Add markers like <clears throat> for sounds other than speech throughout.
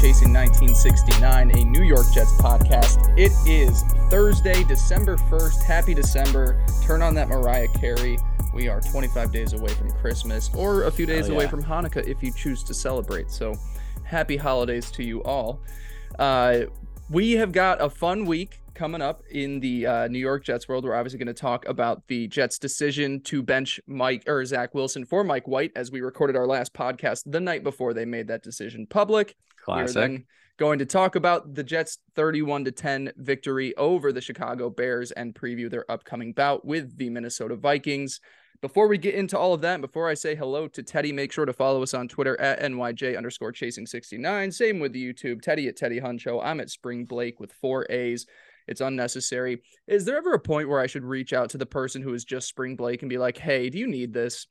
Chasing 1969, a New York Jets podcast. It is Thursday, December 1st. Happy December. Turn on that Mariah Carey. We are 25 days away from Christmas or a few days Hell away from Hanukkah if you choose to celebrate. So, happy holidays to you all. Uh, we have got a fun week coming up in the uh, New York Jets world. We're obviously going to talk about the Jets' decision to bench Mike or Zach Wilson for Mike White as we recorded our last podcast the night before they made that decision public. Classic. going to talk about the Jets' 31 to 10 victory over the Chicago Bears and preview their upcoming bout with the Minnesota Vikings. Before we get into all of that, before I say hello to Teddy, make sure to follow us on Twitter at NYJ underscore chasing 69. Same with the YouTube, Teddy at Teddy Huncho. I'm at Spring Blake with four A's. It's unnecessary. Is there ever a point where I should reach out to the person who is just Spring Blake and be like, hey, do you need this?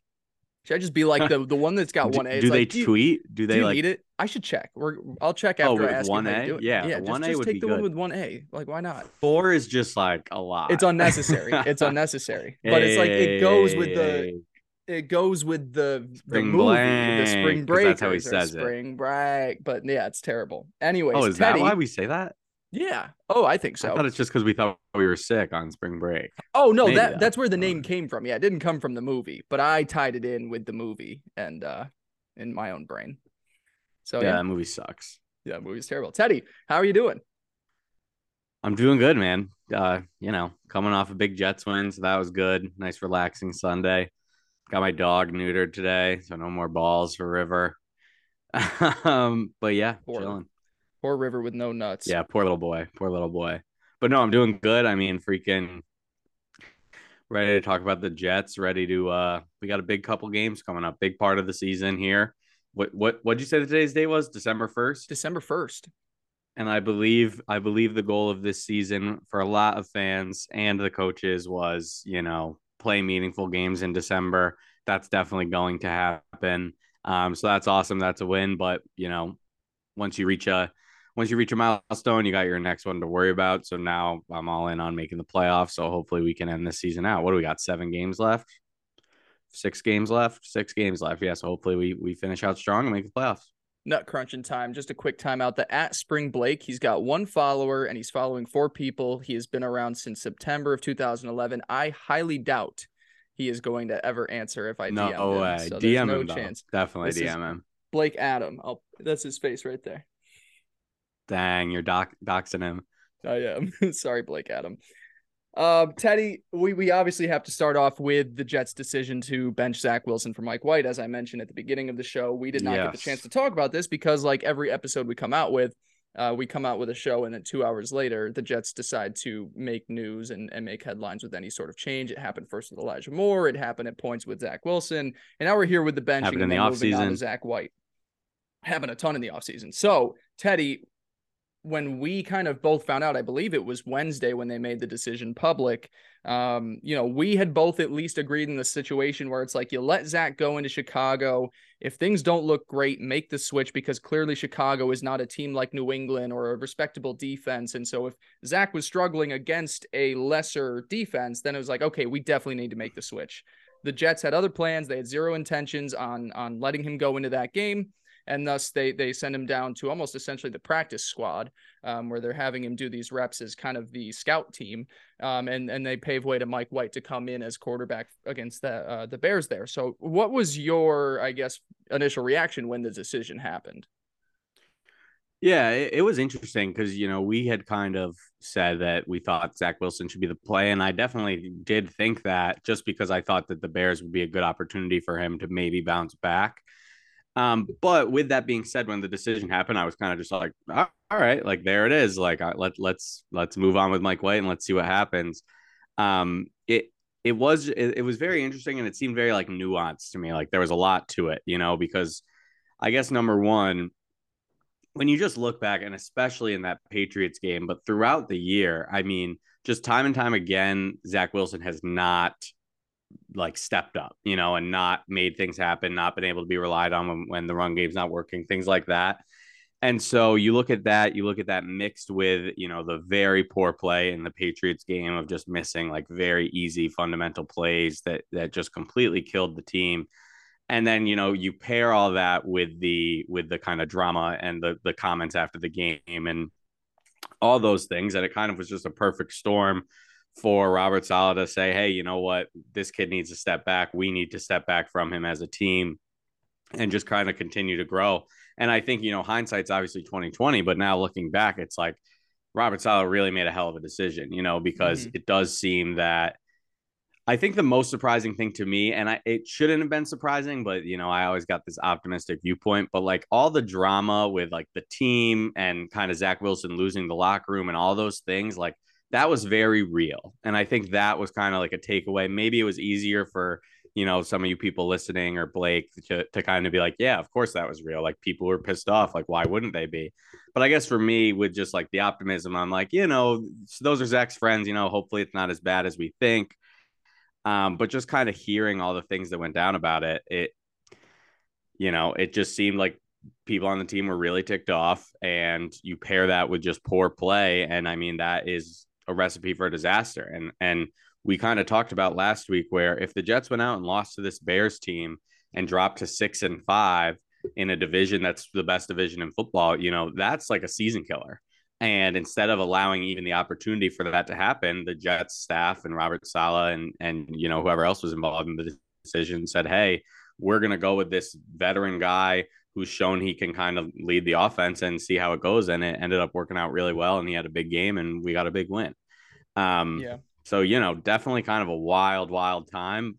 Should I just be like the, the one that's got one A? It's do they do tweet? Do do they you like? need it? I should check. We're I'll check Oh, after I ask you how you 1A? do it. Yeah, yeah. Just, 1A just would take be the one with one A. Like, why not? Four is just like a lot. It's unnecessary. it's unnecessary. <laughs> But it's like it goes with the it goes with the the Spring movie, the spring break. that's how he says it. Spring break. But yeah, it's terrible. Anyways, Oh, is Teddy, that why we say that? Yeah. Oh, I think so. I thought it's just because we thought we were sick on spring break. Oh no, Maybe that that's that's where the name came from. Yeah, it didn't come from the movie, but I tied it in with the movie and uh in my own brain. So yeah, yeah, that movie sucks. yeah, the movie's terrible. Teddy, how are you doing? I'm doing good, man. Uh, you know, coming off a big Jets win, so that was good. Nice, relaxing Sunday. Got my dog neutered today, so no more balls for River. <laughs> um, but yeah, Poor- chilling. Poor River with no nuts. Yeah, poor little boy. Poor little boy. But no, I'm doing good. I mean, freaking ready to talk about the Jets, ready to uh we got a big couple games coming up. Big part of the season here. What what what'd you say today's day was? December 1st? December first. And I believe I believe the goal of this season for a lot of fans and the coaches was, you know, play meaningful games in December. That's definitely going to happen. Um, so that's awesome. That's a win. But you know, once you reach a once you reach a milestone, you got your next one to worry about. So now I'm all in on making the playoffs. So hopefully we can end this season out. What do we got? Seven games left? Six games left? Six games left. Yeah. So hopefully we we finish out strong and make the playoffs. Nut crunching time. Just a quick timeout. The at Spring Blake, he's got one follower and he's following four people. He has been around since September of 2011. I highly doubt he is going to ever answer if I No DM him. way. So DM no him though. chance. Definitely This DM him. Blake Adam. Oh, that's his face right there. Dang, you're doc doxing him. I am. <laughs> Sorry, Blake Adam. Uh, Teddy, we, we obviously have to start off with the Jets' decision to bench Zach Wilson for Mike White. As I mentioned at the beginning of the show, we did not get the chance to talk about this because, like every episode we come out with, uh, we come out with a show and then two hours later, the Jets decide to make news and, and make headlines with any sort of change. It happened first with Elijah Moore. It happened at points with Zach Wilson. And now we're here with the benching Happened and in the then moving on to. Zach White. Happened a ton in the offseason. So, Teddy, when we kind of both found out, I believe it was Wednesday when they made the decision public. Um, you know, we had both at least agreed in the situation where it's like you let Zach go into Chicago. If things don't look great, make the switch because clearly Chicago is not a team like New England or a respectable defense. And so if Zach was struggling against a lesser defense, then it was like, okay, we definitely need to make the switch. The Jets had other plans. They had zero intentions on on letting him go into that game and thus they they send him down to almost essentially the practice squad um, where they're having him do these reps as kind of the scout team um, and and they pave way to Mike White to come in as quarterback against the uh, the Bears there. So what was your I guess initial reaction when the decision happened? Yeah, it, it was interesting because you know we had kind of said that we thought Zach Wilson should be the play, and I definitely did think that just because I thought that the Bears would be a good opportunity for him to maybe bounce back. Um, but with that being said, when the decision happened, I was kind of just like, all right, like there it is. Like let let's let's move on with Mike White and let's see what happens. Um, it it was it, it was very interesting and it seemed very like nuanced to me. Like there was a lot to it, you know, because I guess number one, when you just look back, and especially in that Patriots game, but throughout the year, I mean, just time and time again, Zach Wilson has not like stepped up, you know, and not made things happen, not been able to be relied on when, when the run game's not working, things like that. And so you look at that, you look at that mixed with, you know, the very poor play in the Patriots game of just missing like very easy fundamental plays that that just completely killed the team. and then you know you pair all that with the with the kind of drama and the the comments after the game and all those things and it kind of was just a perfect storm for Robert Saleh to say, hey, you know what, this kid needs to step back. We need to step back from him as a team and just kind of continue to grow. And I think, you know, hindsight's obviously 2020, but now looking back, it's like Robert Saleh really made a hell of a decision, you know, because mm-hmm. it does seem that I think the most surprising thing to me, and I, it shouldn't have been surprising, but you know, I always got this optimistic viewpoint. But like all the drama with like the team and kind of Zach Wilson losing the locker room and all those things, like that was very real. And I think that was kind of like a takeaway. Maybe it was easier for, you know, some of you people listening or Blake to, to kind of be like, yeah, of course that was real. Like people were pissed off. Like, why wouldn't they be? But I guess for me, with just like the optimism, I'm like, you know, those are Zach's friends. You know, hopefully it's not as bad as we think. Um, but just kind of hearing all the things that went down about it, it, you know, it just seemed like people on the team were really ticked off and you pair that with just poor play and i mean that is a recipe for disaster. And and we kind of talked about last week where if the Jets went out and lost to this Bears team and dropped to six and five in a division that's the best division in football, you know, that's like a season killer. And instead of allowing even the opportunity for that to happen, the Jets staff and Robert Saleh and and you know whoever else was involved in the decision said, "Hey, we're going to go with this veteran guy who's shown he can kind of lead the offense and see how it goes. And it ended up working out really well. And he had a big game and we got a big win. Um, yeah. So, you know, definitely kind of a wild, wild time.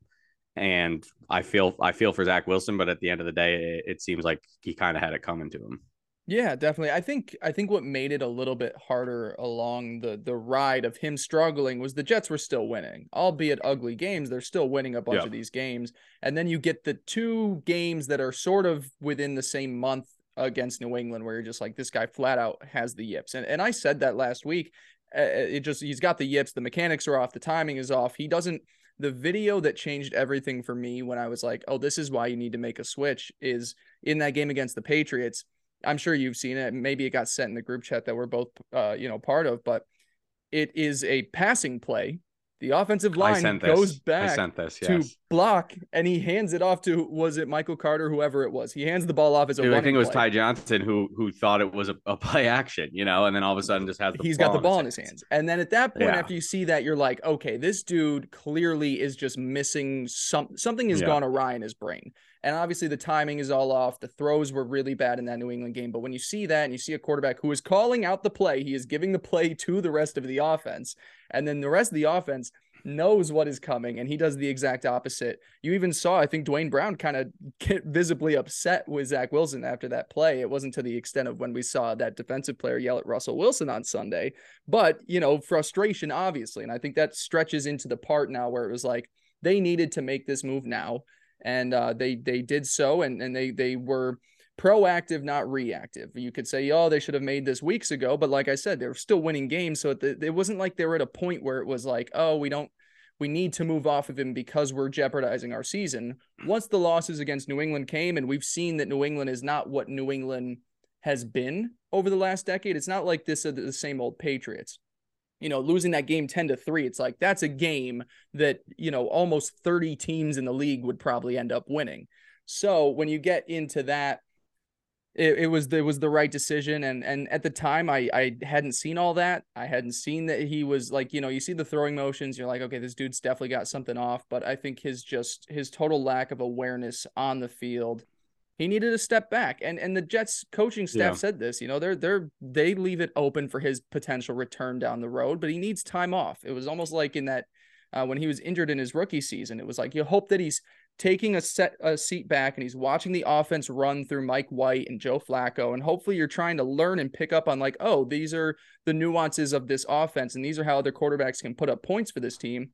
And I feel, I feel for Zach Wilson, but at the end of the day, it, it seems like he kind of had it coming to him. Yeah, definitely. I think I think what made it a little bit harder along the the ride of him struggling was the Jets were still winning, albeit ugly games. They're still winning a bunch yeah. of these games, and then you get the two games that are sort of within the same month against New England, where you're just like, this guy flat out has the yips. And and I said that last week. Uh, uh, it just he's got the yips. The mechanics are off. The timing is off. He doesn't. The video that changed everything for me when I was like, oh, this is why you need to make a switch is in that game against the Patriots I'm sure you've seen it. Maybe it got sent in the group chat that we're both, uh, you know, part of, but it is a passing play. The offensive line goes back this, yes. to block, and he hands it off to was it Michael Carter, whoever it was. He hands the ball off as a. Dude, I think it was play. Ty Johnson who who thought it was a, a, play action, you know, and then all of a sudden just has the he's got the ball in his, hands. hands. And then at that point, yeah. after you see that, you're like, okay, this dude clearly is just missing some something has yeah. gone awry in his brain. And obviously, the timing is all off. The throws were really bad in that New England game. But when you see that and you see a quarterback who is calling out the play, he is giving the play to the rest of the offense. And then the rest of the offense knows what is coming and he does the exact opposite. You even saw, I think Duane Brown kind of <laughs> get visibly upset with Zach Wilson after that play. It wasn't to the extent of when we saw that defensive player yell at Russell Wilson on Sunday, but you know, frustration, obviously. And I think that stretches into the part now where it was like they needed to make this move now and uh, they they did so, and and they they were proactive, not reactive. You could say, oh, they should have made this weeks ago, but like I said, they're still winning games, so it, it wasn't like they were at a point where it was like, oh, we don't. We need to move off of him because we're jeopardizing our season. Once the losses against New England came, and we've seen that New England is not what New England has been over the last decade. It's not like this the same old Patriots you know, losing that game 10 to 3, it's like that's a game that, you know, almost 30 teams in the league would probably end up winning. So when you get into that, it, it was it was the right decision. And and at the time I I hadn't seen all that. I hadn't seen that he was like, you know, you see the throwing motions, you're like, okay, this dude's definitely got something off. But I think his just his total lack of awareness on the field he needed to step back. And and the jets coaching staff yeah. said this you know they're they're they leave it open for his potential return down the road but he needs time off. It was almost like in that uh, when he was injured in his rookie season it was like you hope that he's taking a set a seat back and he's watching the offense run through Mike White and Joe Flacco. And hopefully you're trying to learn and pick up on like oh these are the nuances of this offense and these are how other quarterbacks can put up points for this team.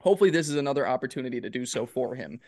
Hopefully this is another opportunity to do so for him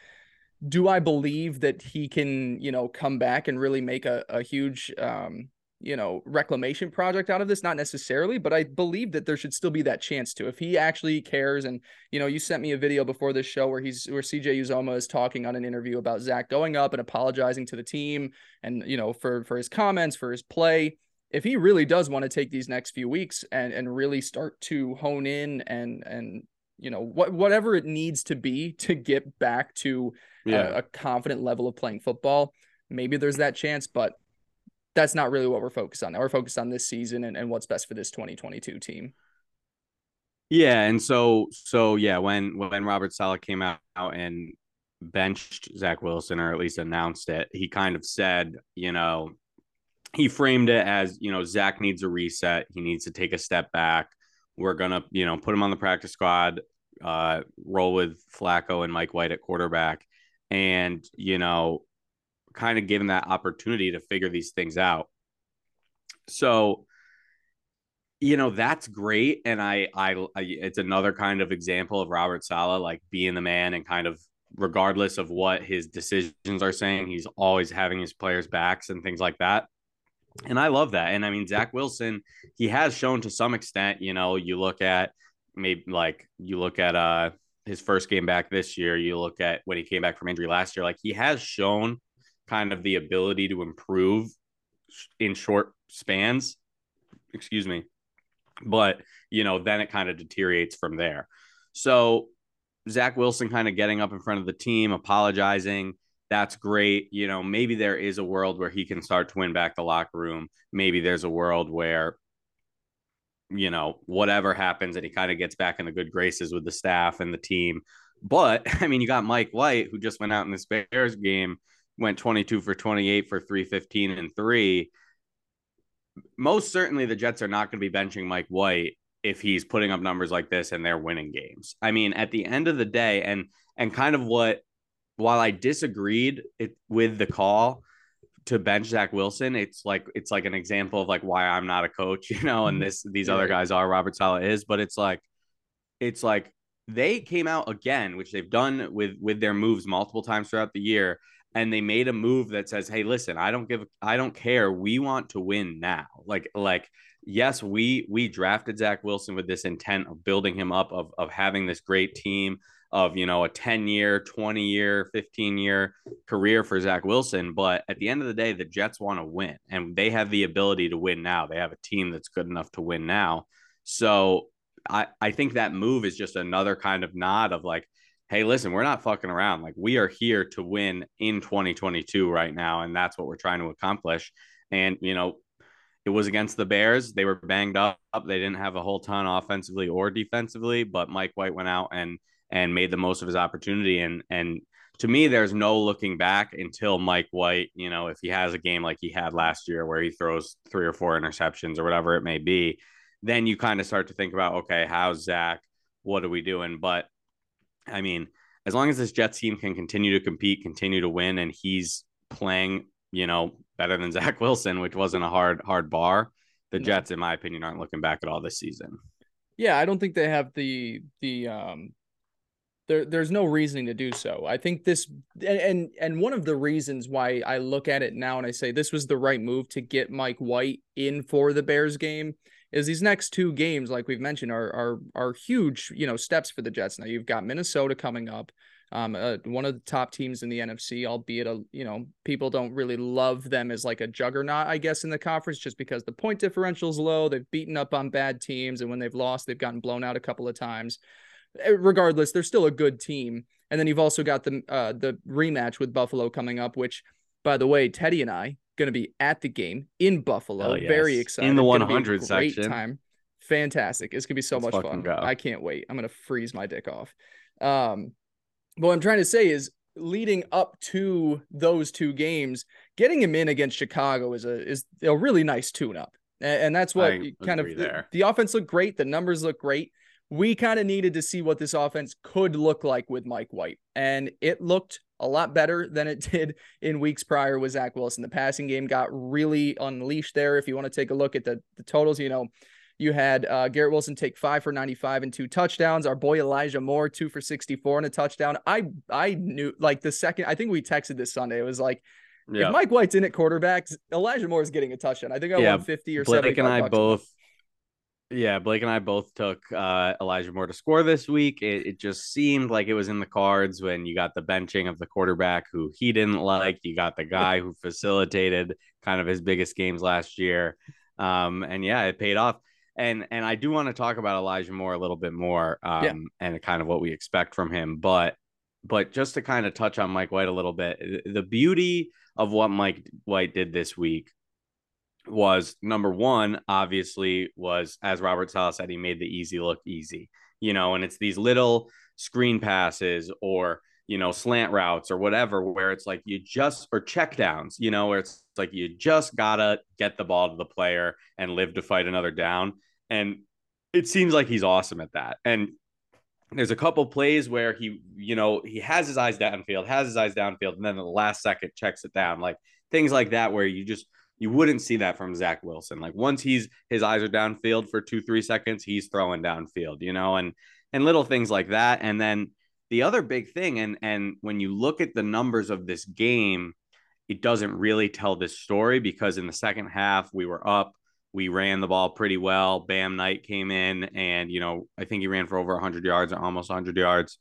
do I believe that he can, you know, come back and really make a, a huge, um, you know, reclamation project out of this? Not necessarily, but I believe that there should still be that chance to. If he actually cares, and you know, you sent me a video before this show where he's where CJ Uzomah is talking on an interview about Zach going up and apologizing to the team, and you know, for for his comments, for his play. If he really does want to take these next few weeks and and really start to hone in and and you know what whatever it needs to be to get back to yeah. a, a confident level of playing football, maybe there's that chance. But that's not really what we're focused on. Now we're focused on this season and, and what's best for this 2022 team. Yeah, and so so yeah, when when Robert Saleh came out and benched Zach Wilson or at least announced it, he kind of said, you know, he framed it as, you know, Zach needs a reset. He needs to take a step back. We're gonna, you know, put him on the practice squad, uh, roll with Flacco and Mike White at quarterback, and you know, kind of given that opportunity to figure these things out. So, you know, that's great. And I, I, I, it's another kind of example of Robert Saleh, like being the man and kind of regardless of what his decisions are saying, he's always having his players' backs and things like that. And I love that. And I mean, Zach Wilson, he has shown to some extent, you know, you look at maybe like you look at uh his first game back this year, you look at when he came back from injury last year, like he has shown kind of the ability to improve in short spans. Excuse me. But, you know, then it kind of deteriorates from there. So Zach Wilson kind of getting up in front of the team, apologizing. That's great. You know, maybe there is a world where he can start to win back the locker room. Maybe there's a world where, you know, whatever happens and he kind of gets back in the good graces with the staff and the team. But <laughs> I mean, you got Mike White, who just went out in this Bears game went 22 for 28 for 315 and three. Most certainly, the Jets are not going to be benching Mike White if he's putting up numbers like this and they're winning games. I mean, at the end of the day, and and kind of what while I disagreed it, with the call to bench Zach Wilson, it's like it's like an example of like why I'm not a coach, <laughs> you know, and mm-hmm. this these yeah. other guys are Robert Saleh is, but it's like it's like they came out again, which they've done with with their moves multiple times throughout the year, and they made a move that says, "Hey, listen, I don't give I don't care. We want to win now." Like like yes, we we drafted Zach Wilson with this intent of building him up of of having this great team of, you know, a 10-year, 20-year, 15-year career for Zach Wilson, but at the end of the day, the Jets want to win and they have the ability to win now. They have a team that's good enough to win now. So, I I think that move is just another kind of nod of like hey, listen, we're not fucking around. Like we are here to win in 2022 right now, and that's what we're trying to accomplish. And you know, it was against the Bears. They were banged up. They didn't have a whole ton offensively or defensively, but Mike White went out and and made the most of his opportunity. And and to me, there's no looking back until Mike White, you know, if he has a game like he had last year where he throws three or four interceptions or whatever it may be, then you kind of start to think about, okay, how's Zach? What are we doing? But I mean, as long as this Jets team can continue to compete, continue to win, and he's playing, you know, better than <laughs> Zach Wilson, which wasn't a hard, hard bar, the. Jets, in my opinion, aren't looking back at all this season. Yeah, I don't think they have the the um there, there's no reasoning to do so. I think this and, and one of the reasons why I look at it now and I say this was the right move to get Mike White in for the Bears game is these next two games, like we've mentioned, are are are huge, you know, steps for the Jets. Now you've got Minnesota coming up, um, uh, one of the top teams in the NFC, albeit a you know people don't really love them as like a juggernaut, I guess, in the conference, just because the point differential is low. They've beaten up on bad teams, and when they've lost, they've gotten blown out a couple of times. Eh, regardless, they're still a good team. And then you've also got the uh, the rematch with Buffalo coming up, which, by the way, Teddy and I going to be at the game in Buffalo. Yes. Very excited. In the 100 section. Time. Fantastic. It's going to be so Let's much fun. Go. I can't wait. I'm going to freeze my dick off. Um, but what I'm trying to say is leading up to those two games, getting him in against Chicago is a is a really nice tune up. And, and that's what I kind of the, the offense looked great, the numbers look great. We kind of needed to see what this offense could look like with Mike White. And it looked a lot better than it <laughs> did in weeks prior with Zach Wilson. The passing game got really unleashed there. If you want to take a look at the, the totals, you know, you had uh, Garrett Wilson take five for 95 and two touchdowns. Our boy Elijah Moore, two for 64 and a touchdown. I I knew like the second, I think we texted this Sunday. It was like, yeah. if Mike White's in at quarterbacks, Elijah Moore is getting a touchdown. I think I yeah, won 50 or Blake and I both yeah, Blake and I both took uh, Elijah Moore to score this week. It, it, just seemed like it was in the cards when you got the benching of the quarterback who he didn't like. You got the guy who facilitated kind of his biggest games last year, um, and yeah, it paid off. And and I do want to talk about Elijah Moore a little bit more, um, yeah. and kind of what we expect from him. But but just to kind of touch on Mike White a little bit, the beauty of what Mike White did this week was number one, obviously, was as Robert Saleh said, he made the easy look easy, you know, and it's these little screen passes or you know slant routes or whatever where it's like you just or check downs you know where it's like you just gotta get the ball to the player and live to fight another down. And it seems like he's awesome at that. And there's a couple plays where he you know he has his eyes downfield has his eyes downfield and then the last second checks it down like things like that where you just you wouldn't see that from Zach Wilson. Like once he's his eyes are downfield for two, three seconds, he's throwing downfield, you know, and and little things like that. And then the other big thing, and and when you look at the numbers of this game, it doesn't really tell this story because in the second half we were up, we ran the ball pretty well. Bam Knight came in, and you know I think he ran for over 100 yards, or almost 100 yards.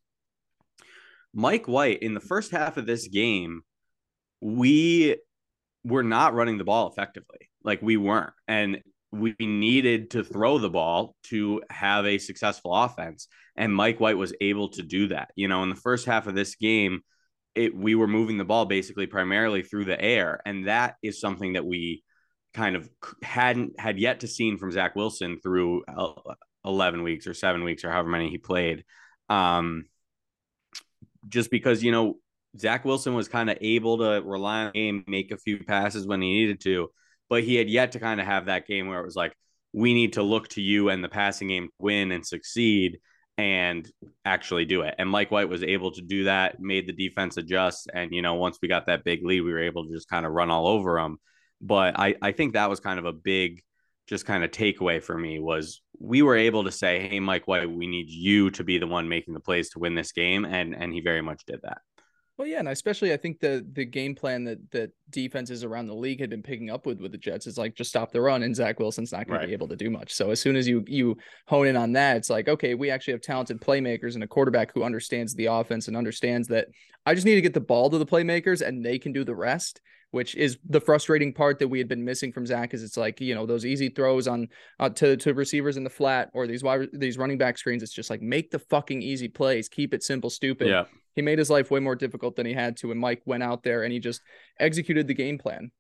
Mike White in the first half of this game, we we're not running the ball effectively. Like we weren't. And we needed to throw the ball to have a successful offense. And Mike White was able to do that. You know, in the first half of this game, it we were moving the ball basically primarily through the air. And that is something that we kind of hadn't had yet to seen from Zach Wilson through 11 weeks or seven weeks or however many he played. Um, just because, you know, Zach Wilson was kind of able to rely on game, make a few passes when he needed to, but he had yet to kind of have that game where it was like, we need to look to you and the passing game win and succeed and actually do it. And Mike White was able to do that, made the defense adjust. And, you know, once we got that big lead, we were able to just kind of run all over them. But I, I think that was kind of a big, just kind of takeaway for me was we were able to say, Hey, Mike White, we need you to be the one making the plays to win this game. And, and he very much did that. Well, yeah, and especially I think the the game plan that that defenses around the league had been picking up with with the Jets is like just stop the run, and Zach Wilson's not going right. to be able to do much. So as soon as you you hone in on that, it's like okay, we actually have talented playmakers and a quarterback who understands the offense and understands that I just need to get the ball to the playmakers and they can do the rest which is the frustrating part that we had been missing from Zach. Is it's like you know those easy throws on uh, to to receivers in the flat or these wide these running back screens. It's just like make the fucking easy plays, keep it simple, stupid. Yeah. He made his life way more difficult than he had to, and Mike went out there and he just executed the game plan.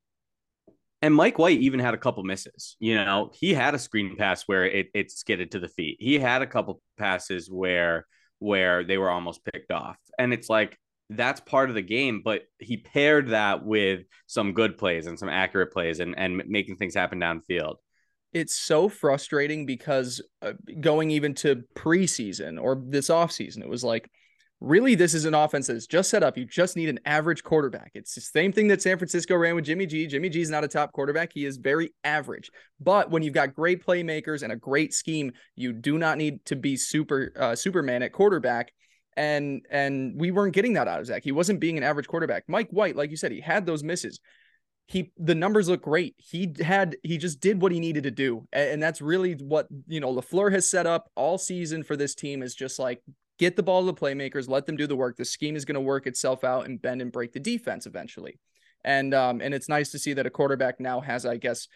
And Mike White even had a couple misses. You know, he had a screen pass where it it skidded to the feet. He had a couple passes where where they were almost picked off. And it's like that's part of the game, but he paired that with some good plays and some accurate plays and, and making things happen downfield. It's so frustrating because uh, going even to preseason or this offseason, it was like, really, this is an offense that's just set up. You just need an average quarterback. It's the same thing that San Francisco ran with Jimmy G. Jimmy G is not a top quarterback. He is very average. But when you've got great playmakers and a great scheme, you do not need to be super uh, Superman at quarterback and and we weren't getting that out of Zach. He wasn't being an average quarterback. Mike White, like you said, he had those misses. He the numbers look great. He had he just did what he needed to do, and that's really what you know. Lafleur has set up all season for this team is just like get the ball to the playmakers, let them do the work. The scheme is going to work itself out and bend and break the defense eventually. And um and it's nice to see that a quarterback now has, I guess,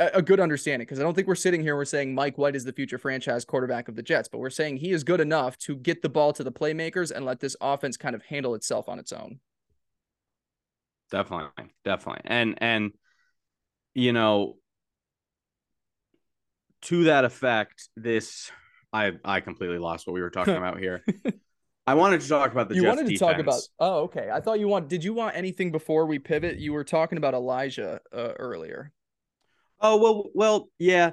a good understanding because I don't think we're sitting here we're saying Mike White is the future franchise quarterback of the Jets, but we're saying he is good enough to get the ball to the playmakers and let this offense kind of handle itself on its own. Definitely, definitely, and and you know, to that effect, this I I completely lost what we were <laughs> talking about here. I wanted to talk about the you Jets wanted to defense. talk about. Oh, okay. I thought you want. Did you want anything before we pivot? You were talking about Elijah uh, earlier. Oh well, well, yeah.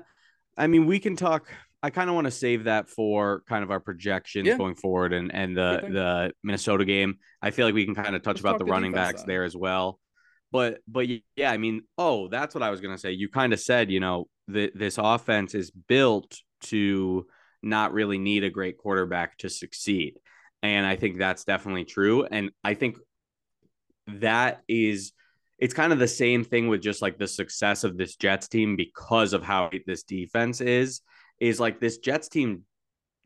I mean, we can talk. I kind of want to save that for kind of our projections yeah. going forward and and the the Minnesota game. I feel like we can kind of touch Let's about the, the running backs there as well. But but yeah, I mean, oh, that's what I was gonna say. You kind of said, you know, that this offense is built to not really need a great quarterback to succeed, and I think that's definitely true. And I think that is it's kind of the same thing with just like the success of this Jets team because of how this defense is. Is like this Jets team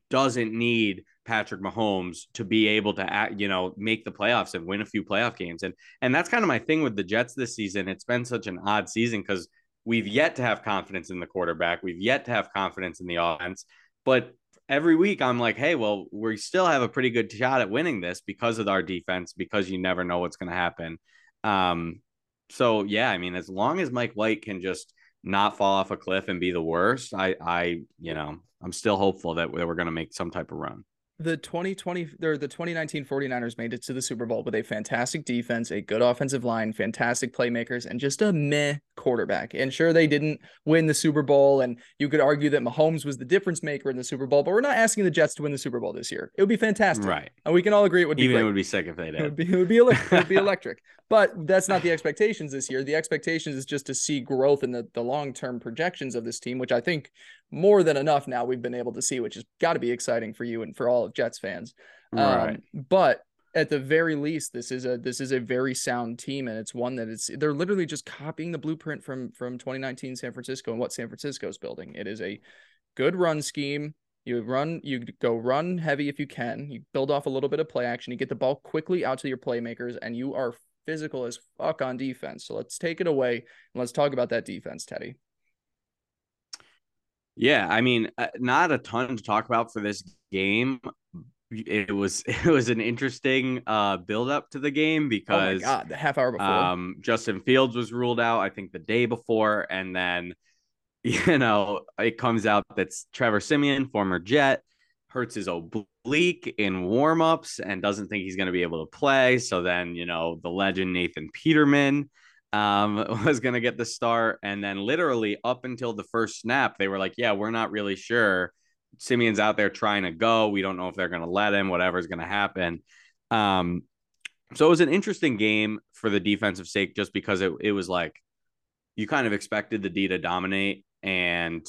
doesn't need Patrick Mahomes to be able to act, you know, make the playoffs and win a few playoff games. And and that's kind of my thing with the Jets this season. It's been such an odd season because we've yet to have confidence in the quarterback. We've yet to have confidence in the offense. But every week I'm like, hey, well, we still have a pretty good shot at winning this because of our defense, because you never know what's going to happen. Um, so yeah, I mean, as long as Mike White can just not fall off a cliff and be the worst, I, I, you know, I'm still hopeful that we're going to make some type of run the 2020 or the 2019 49ers made it to the Super Bowl with a fantastic defense, a good offensive line, fantastic playmakers, and just a meh quarterback. And sure, they didn't win the Super Bowl, and you could argue that Mahomes was the difference maker in the Super Bowl, but we're not asking the Jets to win the Super Bowl this year. It would be fantastic, right? And we can all agree it would be even great. it would be sick if they did. It would be it would be, it would be <laughs> electric. but that's not the expectations this year. The expectations is just to see growth in the the long term projections of this team, which I think more than enough now we've been able to see, which has got to be exciting for you and for all of Jets fans. Right. Um, but at the very least, this is a this is a very sound team, and it's one that it's they're literally just copying the blueprint from from 2019 San Francisco and what San Francisco's building. It is a good run scheme. You run, you go run heavy if you can. You build off a little bit of play action. You get the ball quickly out to your playmakers, and you are physical as fuck on defense. So let's take it away and let's talk about that defense, Teddy. Yeah, I mean, uh, not a ton to talk about for this game. It was <laughs> it was an interesting uh build up to the game because oh my god, the half hour before, um, Justin Fields was ruled out. I think the day before, and then <laughs> you know it comes out that's Trevor Siemian former Jet, hurts his oblique in warmups and doesn't think he's going to be able to play. So then you know the legend Nathan Peterman um, <laughs> was going to get the start. And then literally up until the first snap, they were like, yeah, we're not really sure. Siemian's out there trying to go. We don't know if they're going to let him, whatever's going to happen. Um, so it was an interesting game for the defensive sake, just because it, it was like you kind of expected the D to dominate and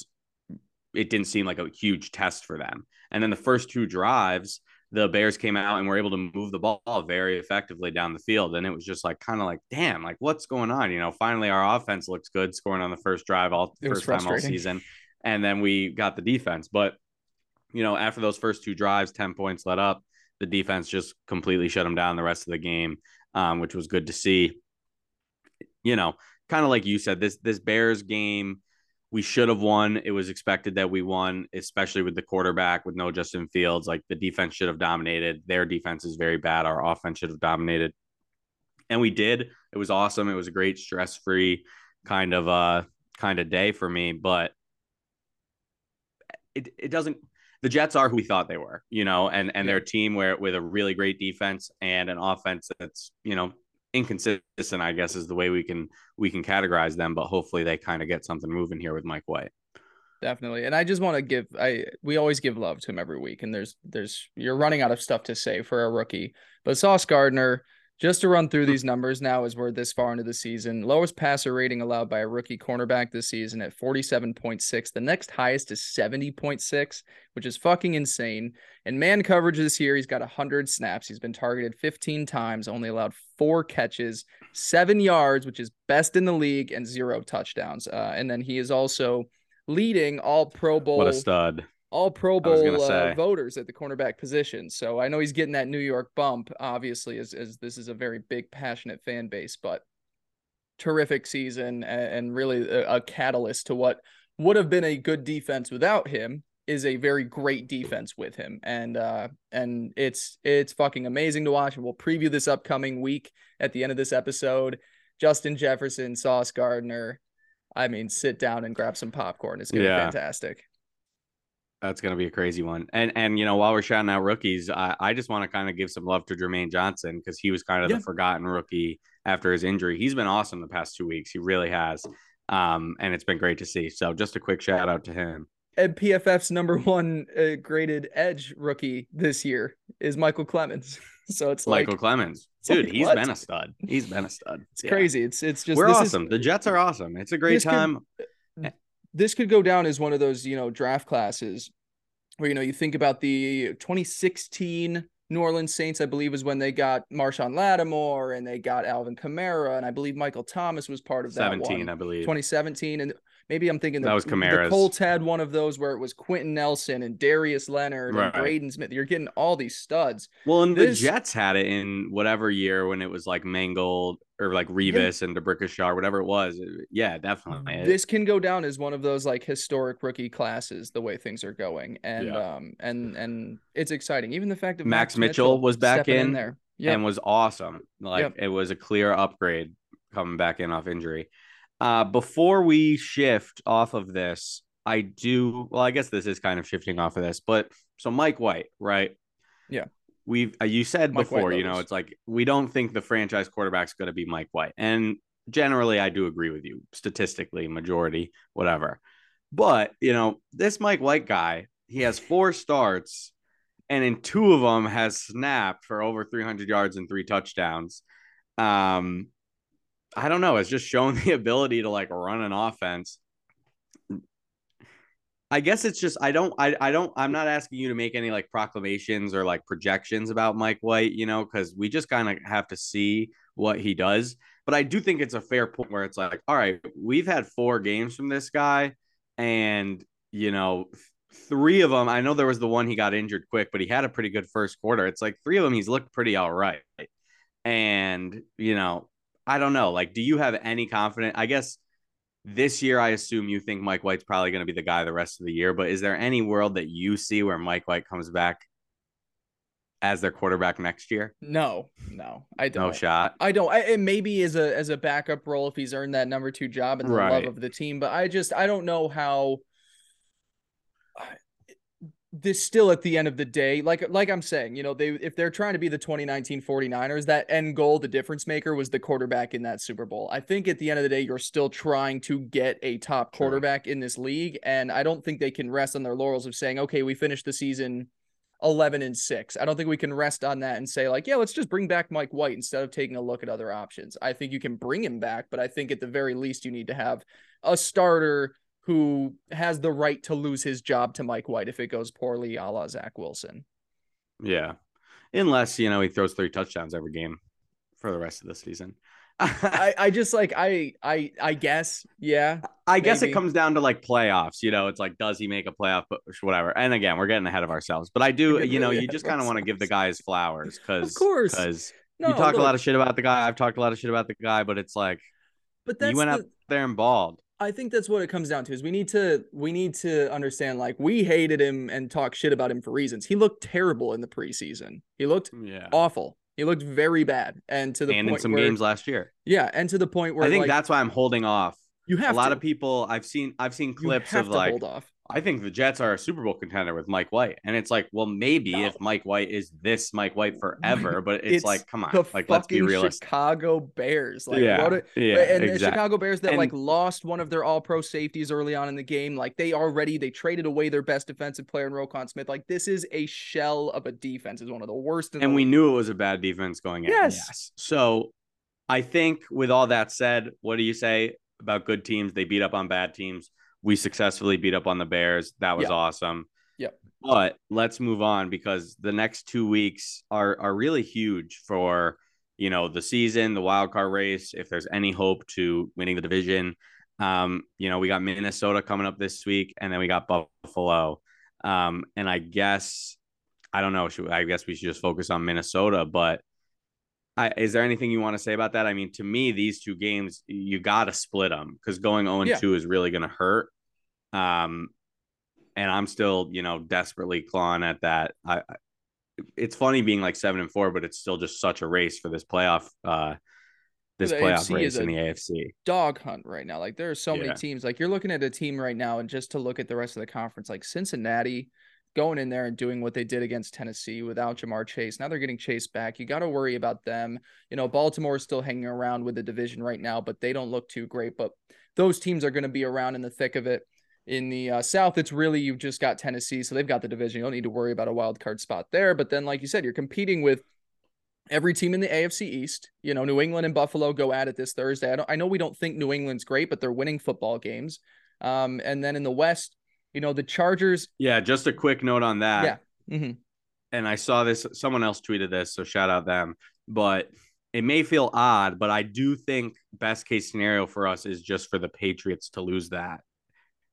it didn't seem like a huge test for them. And then the first two drives, the Bears came out and were able to move the ball very effectively down the field. And it was just like kind of like, damn, like what's going on? You know, finally our offense looks good, scoring on the first drive all first time all season. And then we got the defense. But, you know, after those first two drives, 10 points let up, the defense just completely shut them down the rest of the game, um, which was good to see. You know, kind of like you said, this this Bears game we should have won. It was expected that we won, especially with the quarterback with no Justin Fields. Like the defense should have dominated. Their defense is very bad. Our offense should have dominated. And we did. It was awesome. It was a great stress-free kind of uh kind of day for me, but it it doesn't the Jets are who we thought they were, you know, and and their team where with a really great defense and an offense that's, you know, inconsistent, I guess, is the way we can we can categorize them. But hopefully, they kind of get something moving here with Mike White. Definitely, and I just want to give I we always give love to him every week, and there's there's you're running out of stuff to say for a rookie, but Sauce Gardner just to run through these numbers now as we're this far into the season, lowest passer rating allowed by a rookie cornerback this season at 47.6. The next highest is 70.6, which is fucking insane. And man coverage this year, he's got 100 snaps. He's been targeted 15 times, only allowed four catches, seven yards, which is best in the league, and zero touchdowns. Uh, and then he is also leading all Pro Bowl. What a stud all Pro Bowl uh, voters at the cornerback position. So I know he's getting that New York bump, obviously, as, as this is a very big, passionate fan base, but terrific season and, and really a, a, catalyst to what would have been a good defense without him is a very great defense with him. And uh and it's it's fucking amazing to watch. And we'll preview this upcoming week at the end of this episode. Justin jefferson sauce gardner i mean sit down and grab some popcorn. It's gonna yeah. be fantastic that's gonna be a crazy one. And and you know, while we're shouting out rookies, I, I just want to kind of give some love to Jermaine Johnson because he was kind of yeah. the forgotten rookie after his injury. He's been awesome the past two weeks. He really has. Um, and it's been great to see. So just a quick shout out to him. And PFF's number one uh, graded edge rookie this year is Micheal Clemons. <laughs> so it's Michael like, Clemons, dude. Like, he's what? been a stud. He's been a stud. It's yeah. crazy. It's it's just we're awesome. Is, the Jets are awesome. It's a great time. Could, this could go down as one of those, you know, draft classes where, you know, you think about the 2016 New Orleans Saints, I believe, is when they got Marshon Lattimore and they got Alvin Kamara. And I believe Michael Thomas was part of that 17, one. I believe. 2017. And maybe I'm thinking that the, was the Kamara's. Colts had one of those where it was Quenton Nelson and Darius Leonard Right. and Braden Smith. You're getting all these studs. Well, and This- the Jets had it in whatever year when it was like Mangold or like Revis and D'Brickashaw, whatever it was. Yeah, definitely. This can go down as one of those like historic rookie classes, the way things are going, and Yeah. um and and it's exciting. Even the fact that Max Mitchell was back stepping in there. Yeah, and was awesome. Like Yep. it was a clear upgrade coming back in off injury. Uh, before we shift off of this, I do. Well, I guess this is kind of shifting off of this, but so Mike White, right? Yeah. We've uh, you said Mike White before, you know, it's like we don't think the franchise quarterback's going to be Mike White, and generally, I do agree with you. Statistically, majority, whatever. But you know, this Mike White guy, he has four starts and in two of them has snapped for over 300 yards and three touchdowns. Um, I don't know. It's just shown <laughs> the ability to like run an offense. I guess it's just I don't I I don't I'm not asking you to make any like proclamations or like projections about Mike White, you know, because we just kind of have to see what he does. But I do think it's a fair point where it's like, all right, we've had four games from this guy, and you know, three of them. I know there was the one he got injured quick, but he had a pretty good first quarter. It's like three of them he's looked pretty all right, and you know, I don't know. Like, do you have any confidence? I guess this year, I assume you think Mike White's probably going to be the guy the rest of the year. But is there any world that you see where Mike White comes back as their quarterback next year? no, no, I don't. No shot. I don't. I, it maybe as a as a backup role if he's earned that number two job and the love of the team, but I just I don't know how. This still at the end of the day, like like I'm saying, you know, they if they're trying to be the 2019 49ers, that end goal, the difference maker was the quarterback in that Super Bowl. I think at the end of the day, you're still trying to get a top quarterback in this league, and I don't think they can rest on their laurels of saying, okay, we finished the season 11 and 6. I don't think we can rest on that and say like, yeah, let's just bring back Mike White instead of taking a look at other options. I think you can bring him back, but I think at the very least you need to have a starter who has the right to lose his job to Mike White if it goes poorly, a la Zach Wilson. Yeah. Unless, you know, he throws three touchdowns every game for the rest of the season. <laughs> I, I just like I I I guess, yeah. I guess Maybe. it comes down to like playoffs. You know, it's like, does he make a playoff push, whatever? And again, we're getting ahead of ourselves. But I do, you know, you just kind of want to give the ourselves. guy his flowers because, Of course. because No, you talk a lot of shit about the guy. I've talked a lot of shit about the guy, but it's like but that's you went the, out there and balled. I think that's what it comes down to is we need to we need to understand like we hated him and talk shit about him for reasons. He looked terrible in the preseason. He looked mm, Yeah. awful. He looked very bad. And to the And in some where, games last year. Yeah, and to the point where I think like, that's why I'm holding off. you have A lot to, of people I've seen I've seen you clips have of to like hold off. I think the Jets are a Super Bowl contender with Mike White. And it's like, well, maybe No. if Mike White is this Mike White forever, <laughs> but it's, It's like, come on, like let's be realistic. Chicago Bears. Like yeah, a, yeah, and the. Chicago Bears that And- like lost one of their all pro safeties early on in the game. Like they already they traded away their best defensive player in Roquan Smith. Like this is a shell of a defense. Is one of the worst in the and we league. knew it was a bad defense going in. Yes. Yes. So I think with all that said, what do you say about good teams? They beat up on bad teams. We successfully beat up on the Bears. That was Yep. awesome. Yep. But let's move on because the next two weeks are are really huge for you know the season, the wild card race. If there's any hope to winning the division, um, you know we got Minnesota coming up this week, and then we got Buffalo. Um, and I guess I don't know. Should, I guess we should just focus on Minnesota. But I, is there anything you want to say about that? I mean, to me, these two games you got to split them because going zero Yeah. two is really going to hurt. Um, and I'm still, you know, desperately clawing at that. I, I it's funny being like seven and four, but it's still just such a race for this playoff. Uh, this The playoff AFC race in the AFC. dog hunt right now. Like there are so Yeah. many teams. Like you're looking at a team right now, and just to look at the rest of the conference, like Cincinnati going in there and doing what they did against Tennessee without Ja'Marr Chase. Now they're getting Chase back. You got to worry about them. You know, Baltimore is still hanging around with the division right now, but they don't look too great. But those teams are going to be around in the thick of it. In the uh, South, it's really you've just got Tennessee, so they've got the division. You don't need to worry about a wild card spot there. But then, like you said, you're competing with every team in the AFC East. You know, New England and Buffalo go at it this Thursday. I, don't, I know we don't think New England's great, but they're winning football games. Um, and then in the West, you know, the Chargers. Yeah, just a quick note on that. Yeah. mhm. and I saw this. Someone else tweeted this, so shout out them. But it may feel odd, but I do think best case scenario for us is just for the Patriots to lose that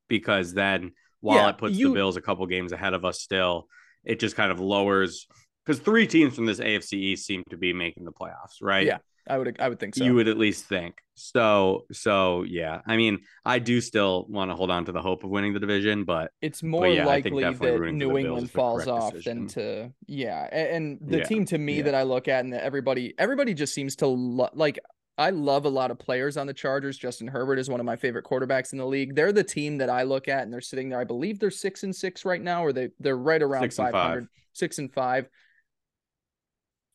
because then while Yeah, it puts you- the Bills a couple games ahead of us still, it just kind of lowers because three teams from this AFC East seem to be making the playoffs, right? Yeah, I would I would think so. You would at least think. So so yeah. I mean, I do still want to hold on to the hope of winning the division, but it's more yeah, likely that rooting for the New England falls off decision. than to yeah. a- And the Yeah, team to me yeah. that I look at and that everybody everybody just seems to lo- like. I love a lot of players on the Chargers. Justin Herbert is one of my favorite quarterbacks in the league. They're the team that I look at, and they're sitting there. I believe they're six and six right now, or they they're right around Six and five five. Six and five.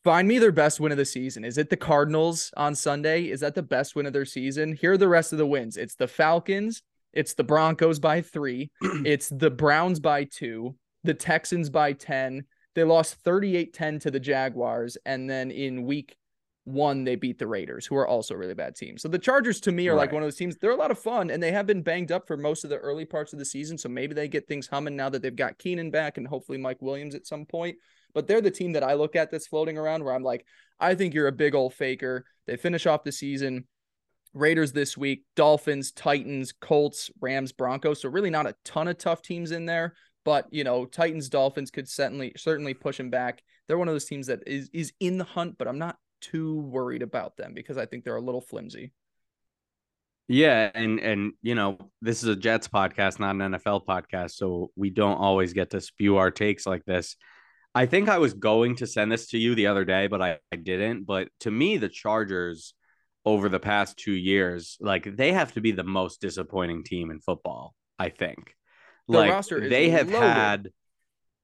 Find me their best win of the season. Is it the Cardinals on Sunday? Is that the best win of their season? Here are the rest of the wins. It's the Falcons. It's the Broncos by three. <clears throat> it's the Browns by two. The Texans by 10. They lost 38 10 to the Jaguars. And then in week one, they beat the Raiders, who are also a really bad team. So the Chargers, to me, are like one of those teams. They're a lot of fun and they have been banged up for most of the early parts of the season. So maybe they get things humming now that they've got Keenan back and hopefully Mike Williams at some point. But they're the team that I look at that's floating around where I'm like, I think you're a big old faker. They finish off the season. Raiders this week, Dolphins, Titans, Colts, Rams, Broncos. So really not a ton of tough teams in there, but you know, Titans, Dolphins could certainly certainly push them back. They're one of those teams that is is in the hunt, but I'm not too worried about them because I think they're a little flimsy. Yeah, and and you know, this is a Jets podcast, not an NFL podcast, so we don't always get to spew our takes like this. I think I was going to send this to you the other day, but I, I didn't. But to me, the Chargers over the past two years, like they have to be the most disappointing team in football, I think. Their like they have loaded. had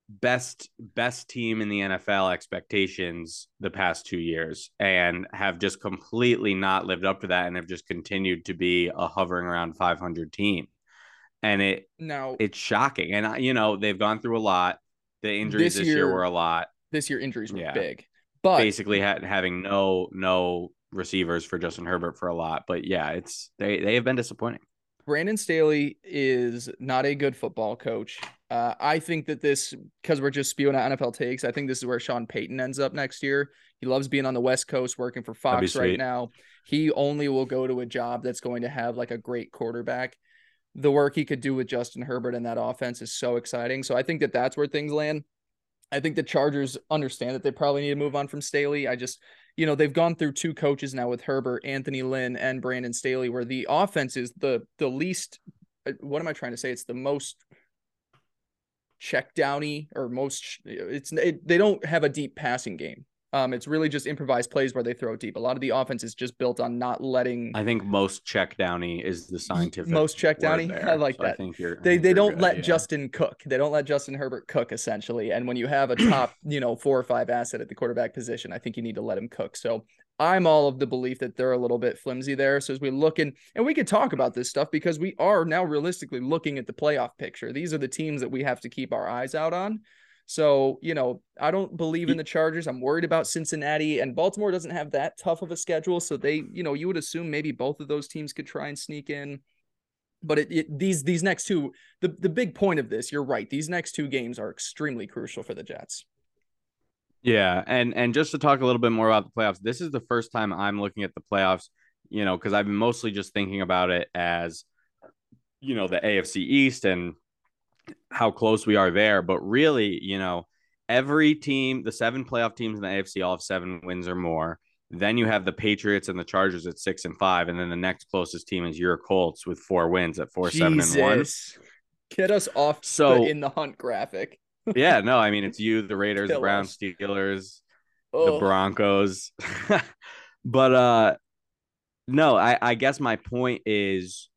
best best team in the NFL expectations the past two years and have just completely not lived up to that and have just continued to be a hovering around 500 team. And it Now it's shocking. And I- you know they've gone through a lot. The injuries This this, year, year- were a lot. this year injuries were Yeah. big, but Basically, ha- having no no receivers for Justin Herbert for a lot. But yeah, it's they they have been disappointing. Brandon Staley is not a good football coach. Uh, I think that this, because we're just spewing out NFL takes, I think this is where Sean Payton ends up next year. He loves being on the West Coast working for Fox right now. He only will go to a job that's going to have like a great quarterback. The work he could do with Justin Herbert and that offense is so exciting. So I think that that's where things land. I think the Chargers understand that they probably need to move on from Staley. I just, you know, they've gone through two coaches now with Herbert, Anthony Lynn, and Brandon Staley, where the offense is the the least. uh, What am I trying to say? It's the most check downy or most. It's it, they don't have a deep passing game. Um, it's really just improvised plays where they throw deep. A lot of the offense is just built on not letting I think most check downy is the scientific most check downy. <laughs> I like So I that. think you're I they think they you're don't good, let yeah. Justin cook. They don't let Justin Herbert cook essentially. And when you have a top, <clears throat> you know, four or five asset at the quarterback position, I think you need to let him cook. So I'm all of the belief that they're a little bit flimsy there. So as we look in, and we could talk about this stuff because we are now realistically looking at the playoff picture. These are the teams that we have to keep our eyes out on. So, you know, I don't believe in the Chargers. I'm worried about Cincinnati and Baltimore doesn't have that tough of a schedule. So they, you know, you would assume maybe both of those teams could try and sneak in but it, it these these next two the the big point of this you're right these next two games are extremely crucial for the jets Yeah, and and just to talk a little bit more about the playoffs, this is the first time I'm looking at the playoffs, you know, because I've been mostly just thinking about it as, you know, the AFC East and how close we are there. But really, you know, every team, the seven playoff teams in the AFC all have seven wins or more. Then you have the Patriots and the Chargers at six and five, and then the next closest team is your Colts with four wins at four, seven, and one. Jesus. get us off So- the in the hunt graphic <laughs> Yeah, no, I mean it's you, the Raiders, the Browns. Steelers, the Broncos. <laughs> but uh no, I I guess my point is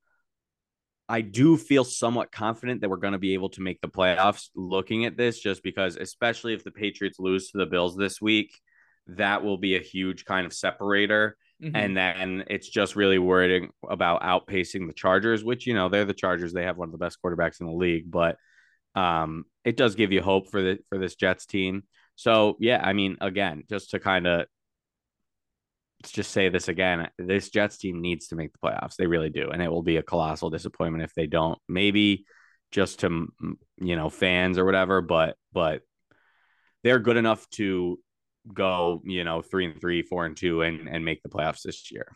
I do feel somewhat confident that we're going to be able to make the playoffs looking at this just because especially if the Patriots lose to the Bills this week, that will be a huge kind of separator Mhm. and then it's just really worrying about outpacing the Chargers, which you know they're the Chargers. They have one of the best quarterbacks in the league, but um, it does give you hope for the for this Jets team. So yeah, I mean, again, just to kind of let's just say this again, this Jets team needs to make the playoffs. They really do, and it will be a colossal disappointment if they don't. Maybe just to you know fans or whatever, but but they're good enough to go you know three and three, four and two, and and make the playoffs this year.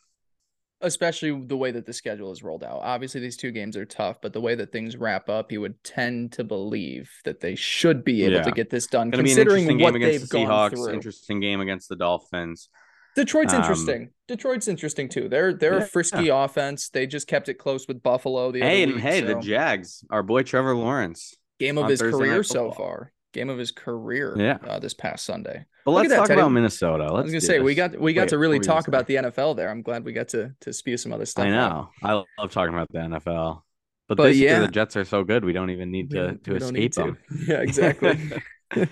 especially the way that the schedule is rolled out. Obviously, these two games are tough, but the way that things wrap up, you would tend to believe that they should be able yeah. to get this done. Considering what they've the gone through. Interesting game against the Dolphins. Detroit's um, interesting. Detroit's interesting too. They're they're yeah, a frisky yeah. offense. They just kept it close with Buffalo. The hey, week, hey, so. the Jags. Our boy Trevor Lawrence. Game of his Thursday career so far. Game of his career. Yeah. Uh, this past Sunday. Well, let's that, talk Teddy. about Minnesota. Let's I was gonna say this. we got we got Wait, to really talk about the NFL there. I'm glad we got to to spew some other stuff. I know. Out. I love talking about the NFL. But, but this yeah. year the Jets are so good, we don't even need to to escape them. <laughs> Yeah, exactly. <laughs>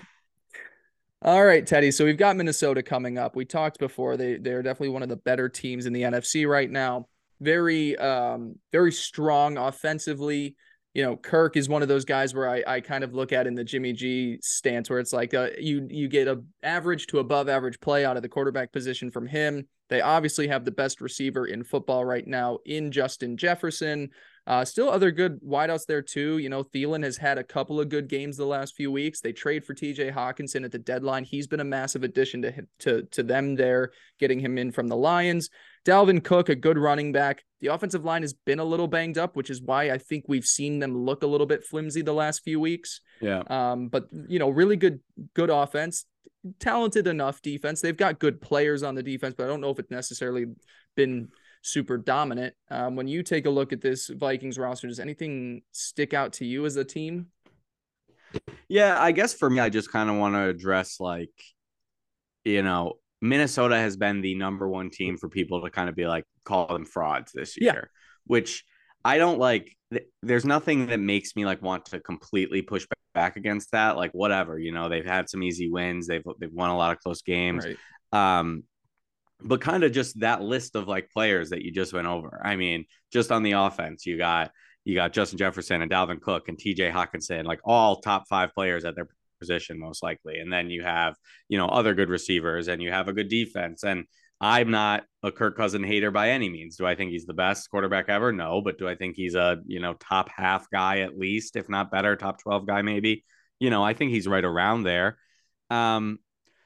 All right, Teddy. So we've got Minnesota coming up. We talked before; they they're definitely one of the better teams in the NFC right now. Very, um, very strong offensively. You know, Kirk is one of those guys where I, I kind of look at in the Jimmy G stance, where it's like uh, you you get a average to above average play out of the quarterback position from him. They obviously have the best receiver in football right now in Justin Jefferson. Uh, still other good wideouts there too. You know, Thielen has had a couple of good games the last few weeks. They trade for TJ Hockenson at the deadline. He's been a massive addition to to to them there, getting him in from the Lions. Dalvin Cook, a good running back. The offensive line has been a little banged up, which is why I think we've seen them look a little bit flimsy the last few weeks. Yeah. Um, but you know, really good good offense, talented enough defense. They've got good players on the defense, but I don't know if it's necessarily been super dominant. Um, when you take a look at this Vikings roster, does anything stick out to you as a team? Yeah, I guess for me, I just kind of want to address like, you know, Minnesota has been the number one team for people to kind of be like call them frauds this year, yeah. which I don't like. There's nothing that makes me like want to completely push back against that. Like whatever, you know, they've had some easy wins. They've they've won a lot of close games. Right. Um, but kind of just that list of like players that you just went over. I mean, just on the offense, you got you got Justin Jefferson and Dalvin Cook and TJ Hockenson, like all top five players at their position, most likely. And then you have, you know, other good receivers and you have a good defense. And I'm not a Kirk Cousin hater by any means. Do I think he's the best quarterback ever? No, but do I think he's a, you know, top half guy at least, if not better, top 12 guy maybe? You know, I think he's right around there. Um,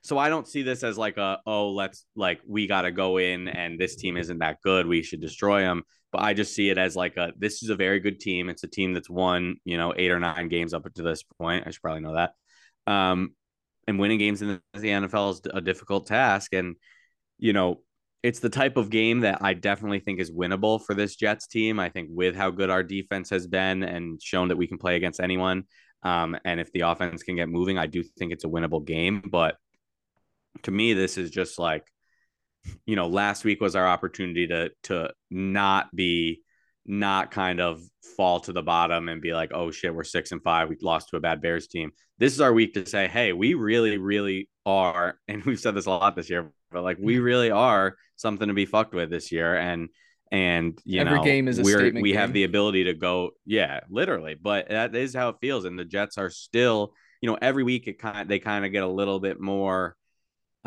so I don't see this as like a oh let's like we got to go in and this team isn't that good we should destroy them but I just see it as like a this is a very good team. It's a team that's won you know eight or nine games up to this point. I should probably know that. Um and winning games in the, NFL is a difficult task. And you know it's the type of game that I definitely think is winnable for this Jets team. I think with how good our defense has been and shown that we can play against anyone um, and if the offense can get moving, I do think it's a winnable game. But to me, this is just like, you know, last week was our opportunity to to not be not kind of fall to the bottom and be like, oh shit, we're six and five. We lost to a bad Bears team. This is our week to say, hey, we really, really are, <laughs> and we've said this a lot this year, but like we really are something to be fucked with this year. And and you every know, game is a we're, we game. have the ability to go, yeah, literally. But that is how it feels. And the Jets are still, you know, every week it kind of, they kind of get a little bit more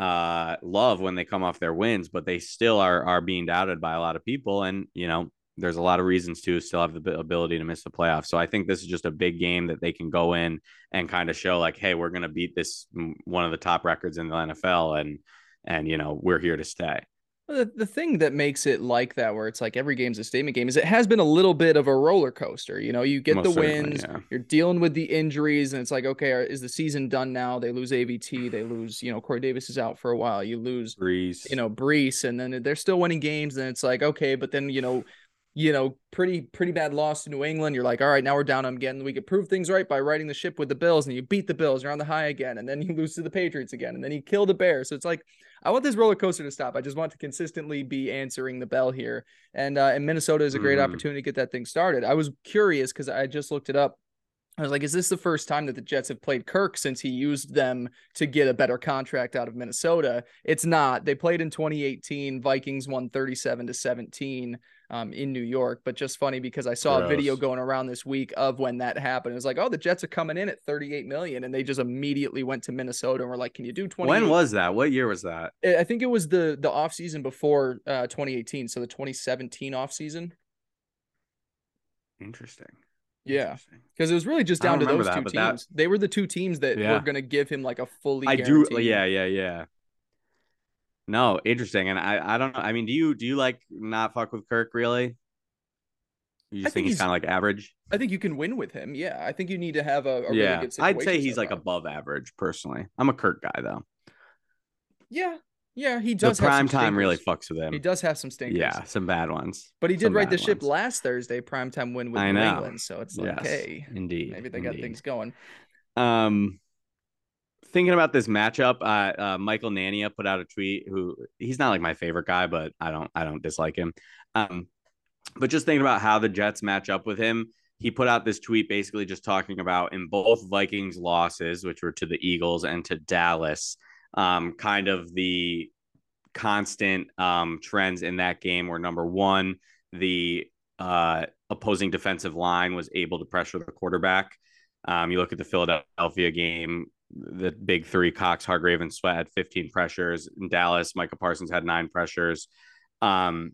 uh, love when they come off their wins, but they still are are being doubted by a lot of people. And you know, there's a lot of reasons to still have the ability to miss the playoffs. So I think this is just a big game that they can go in and kind of show like, hey, we're going to beat this one of the top records in the NFL, and and you know, we're here to stay. The, the thing that makes it like that, where it's like every game's a statement game, is it has been a little bit of a roller coaster. You know, you get Most the wins, yeah. you're dealing with the injuries, and it's like, okay, is the season done now? They lose AVT, they lose, you know, Corey Davis is out for a while. You lose Breece, you know, Breece, and then they're still winning games. And it's like, okay, but then, you know, you know, pretty pretty bad loss to New England. You're like, all right, now we're down on again. We could prove things right by riding the ship with the Bills, and you beat the Bills. You're on the high again, and then you lose to the Patriots again, and then you kill the Bears. So it's like, I want this roller coaster to stop. I just want to consistently be answering the bell here, and uh, and Minnesota is a great mm. opportunity to get that thing started. I was curious because I just looked it up. I was like, is this the first time that the Jets have played Kirk since he used them to get a better contract out of Minnesota? It's not. They played in 2018. Vikings won 37 to 17 um, in New York. But just funny because I saw Gross. a video going around this week of when that happened. It was like, oh, the Jets are coming in at 38 million, and they just immediately went to Minnesota and were like, can you do 20? When was that? What year was that? I think it was the the off season before uh, 2018, so the 2017 off season. Interesting. Yeah, because it was really just down to those that, two teams. That... They were the two teams that yeah. were going to give him like a fully. I do. Yeah, yeah, yeah. No, interesting. And I, I don't know. I mean, do you do you like not fuck with Kirk really? You just I think, think he's, he's- kind of like average? I think you can win with him. Yeah, I think you need to have a, a yeah, really good I'd say he's like above average personally. I'm a Kirk guy though. Yeah, yeah, he does. have prime time really fucks with him. He does have some stinkers. Yeah, some bad ones. but he did some right the bad ship last Thursday. prime Primetime win with I New. England. So it's like, Yes, hey, indeed. maybe they got things going. Um, thinking about this matchup, uh, uh, Michael Nania put out a tweet. Who he's not like my favorite guy, but I don't I don't dislike him. Um, but just thinking about how the Jets match up with him, he put out this tweet basically just talking about in both Vikings losses, which were to the Eagles and to Dallas, um, kind of the constant um, trends in that game were number one, the uh, opposing defensive line was able to pressure the quarterback. Um, you look at the Philadelphia game, the big three, Cox, Hargrave, and Sweat had 15 pressures. In Dallas, Micah Parsons had nine pressures. Um,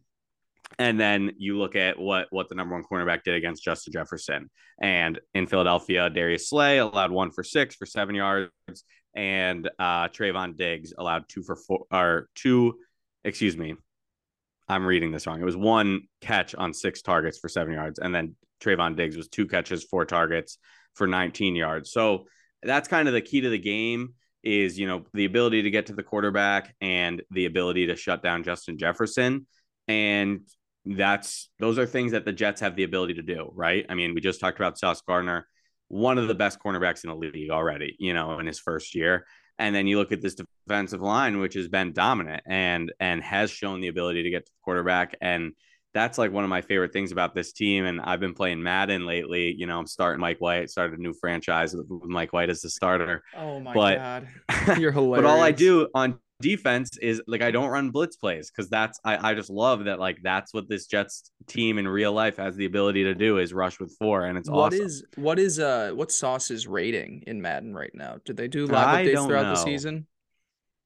and then you look at what what the number one cornerback did against Justin Jefferson. And in Philadelphia, Darius Slay allowed one for six for seven yards, and uh, Trevon Diggs allowed two for four or two. Excuse me, I'm reading this wrong. It was one catch on six targets for seven yards, and then Trevon Diggs was two catches, four targets for 19 yards. So that's kind of the key to the game is you know the ability to get to the quarterback and the ability to shut down Justin Jefferson and that's those are things that the Jets have the ability to do, right? I mean, we just talked about Sauce Gardner, one of the best cornerbacks in the league already, you know, in his first year. And then you look at this defensive line, which has been dominant and and has shown the ability to get to the quarterback. And that's like one of my favorite things about this team. And I've been playing Madden lately. You know, I'm starting Mike White, started a new franchise with Mike White as the starter. Oh my But- god, you're hilarious. But all I do on defense is like I don't run blitz plays because that's I, I just love that like that's what this Jets team in real life has the ability to do is rush with four and it's What awesome. is what is uh what's Sauce's rating in Madden right now? Did they do live updates throughout the season?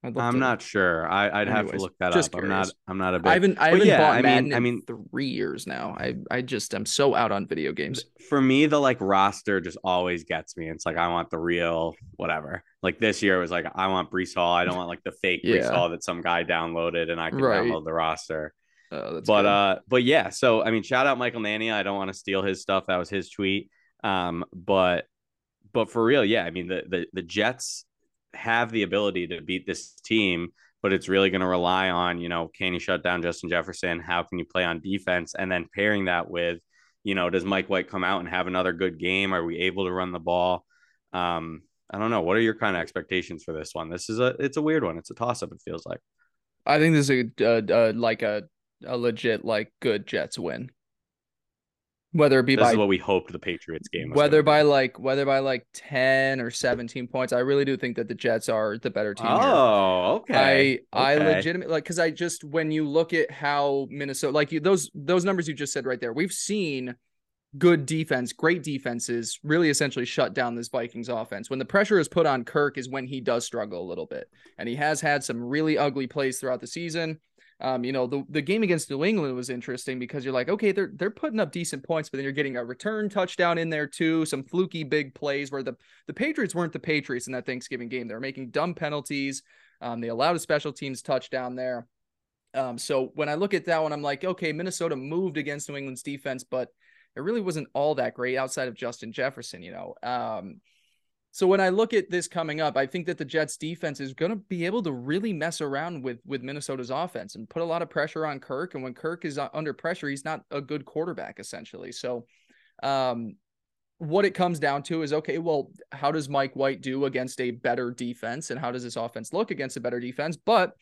I'm to- not sure. I, I'd have to look that up. I'm not. I'm not a big. I haven't I haven't yeah, bought I mean- Madden I in mean- three years now. I I just am so out on video games. for me, the like roster just always gets me. It's like I want the real whatever. Like this year it was like I want Breece Hall. I don't want like the fake Breece Hall that some guy downloaded and I can Right. download the roster. Uh, but good. uh but yeah so i mean shout out michael nania i don't want to steal his stuff that was his tweet um but but for real yeah i mean the the, the jets have the ability to beat this team but it's really going to rely on you know can you shut down justin jefferson? How can you play on defense? And then pairing that with you know does mike white come out and have another good game? Are we able to run the ball? Um i don't know. What are your kind of expectations for this one? This is a it's a weird one. It's a toss up it feels like. I think this is a uh, uh, like a a legit like good Jets win. Whether it be this by is what we hoped the patriots game whether by like whether by like 10 or 17 points, I really do think that the Jets are the better team. here. Oh, okay. I I Okay. legitimately like because I just when you look at how Minnesota like you those those numbers you just said right there, we've seen good defense, great defenses really essentially shut down this Vikings offense. When the pressure is put on Kirk is when he does struggle a little bit. And he has had some really ugly plays throughout the season. Um, you know, the, the game against New England was interesting because you're like, okay, they're they're putting up decent points, but then you're getting a return touchdown in there too, some fluky big plays where the the Patriots weren't the Patriots in that Thanksgiving game. They were making dumb penalties. Um, they allowed a special teams touchdown there. Um, so when I look at that one, I'm like, okay, Minnesota moved against New England's defense, but it really wasn't all that great outside of Justin Jefferson, you know. Um, so when I look at this coming up, I think that the Jets defense is going to be able to really mess around with with Minnesota's offense and put a lot of pressure on Kirk. And when Kirk is uh, under pressure, he's not a good quarterback essentially. So, um, what it comes down to is okay, well, how does Mike White do against a better defense, and how does this offense look against a better defense? But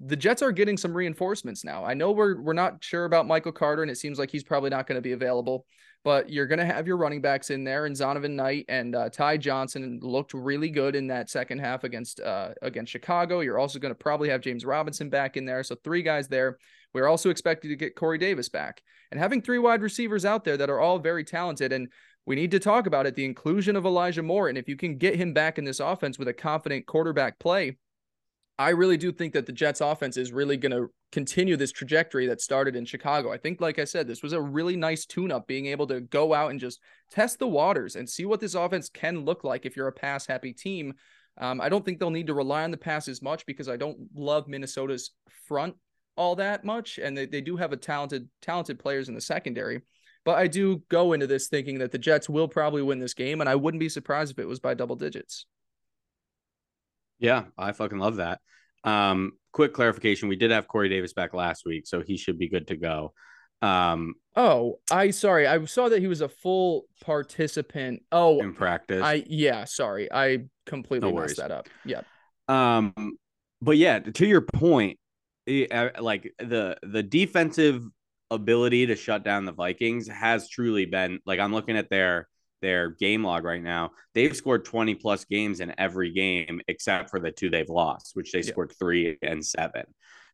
the Jets are getting some reinforcements now. I know we're we're not sure about Michael Carter, and it seems like he's probably not going to be available. But you're going to have your running backs in there, and Zonovan Knight and uh, Ty Johnson looked really good in that second half against uh, against Chicago. You're also going to probably have James Robinson back in there, so three guys there. We're also expected to get Corey Davis back, and having three wide receivers out there that are all very talented. And we need to talk about it: the inclusion of Elijah Moore, and if you can get him back in this offense with a confident quarterback play, I really do think that the Jets offense is really going to continue this trajectory that started in Chicago. I think, like I said, this was a really nice tune up being able to go out and just test the waters and see what this offense can look like if you're a pass happy team. Um, I don't think they'll need to rely on the pass as much because I don't love Minnesota's front all that much, and they, they do have a talented talented players in the secondary. But I do go into this thinking that the Jets will probably win this game, and I wouldn't be surprised if it was by double digits. Yeah, I fucking love that. Um, quick clarification: we did have Corey Davis back last week, so he should be good to go. Um, oh, I sorry, I saw that he was a full participant. Oh, in practice, I yeah, sorry, I completely no messed that up. Yeah. Um, but yeah, to your point, like the the defensive ability to shut down the Vikings has truly been like I'm looking at their their game log right now. They've scored 20 plus games in every game except for the two they've lost, which they yeah. scored 3 and 7.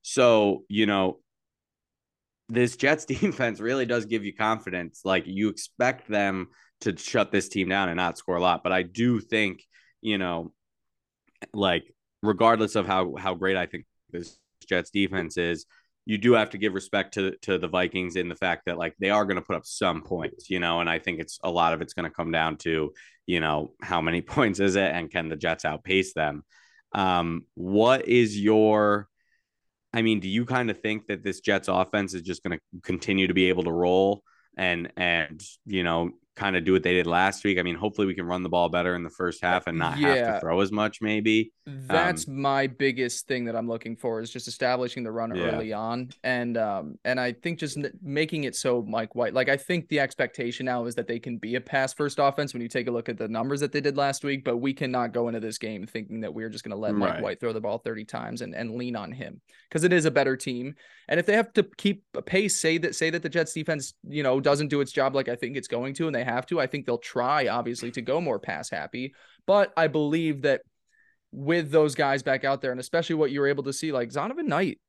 So, you know, this Jets <laughs> defense really does give you confidence. Like you expect them to shut this team down and not score a lot, but I do think, you know, like regardless of how how great I think this Jets defense is, you do have to give respect to to the Vikings in the fact that like they are going to put up some points, you know, and I think it's a lot of it's going to come down to, you know, how many <laughs> points is it and can the Jets outpace them? Um, what is your I mean, do you kind of think that this Jets offense is just going to continue to be able to roll and and you know kind of do what they did last week. I mean, hopefully we can run the ball better in the first half and not yeah. have to throw as much, maybe. That's um, my biggest thing that I'm looking for is just establishing the run yeah. early on. And um and I think just making it so Mike White, like I think the expectation now is that they can be a pass first offense when you take a look at the numbers that they did last week, but we cannot go into this game thinking that we're just going to let right. Mike White throw the ball 30 times and, and lean on him because it is a better team. And if they have to keep a pace, say that say that the Jets defense, you know, doesn't do its job like I think it's going to, and they have to, I think they'll try obviously to go more pass happy. But I believe that with those guys back out there, and especially what you were able to see, like Zonovan Knight.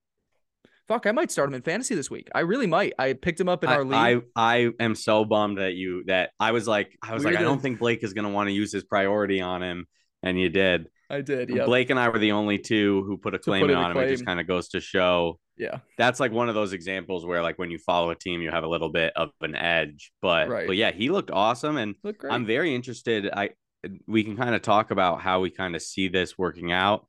Fuck, I might start him in fantasy this week. I really might. I picked him up in our league. I, I am so bummed that you that I was like I was We're like. I don't think Blake is gonna want to use his priority on him, and you did. I did. Yeah. Blake and I were the only two who put a claim put on him. Claim. It just kind of goes to show. Yeah. That's like one of those examples where like when you follow a team, you have a little bit of an edge. But right. but yeah, he looked awesome, and I'm very interested. I we can kind of talk about how we kind of see this working out.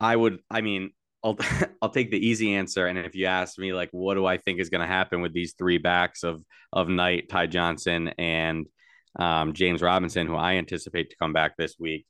I would. I mean. I'll <laughs> I'll take the easy answer. And if you ask me, like, what do I think is going to happen with these three backs of of Knight, Ty Johnson, and um, James Robinson, who I anticipate to come back this week,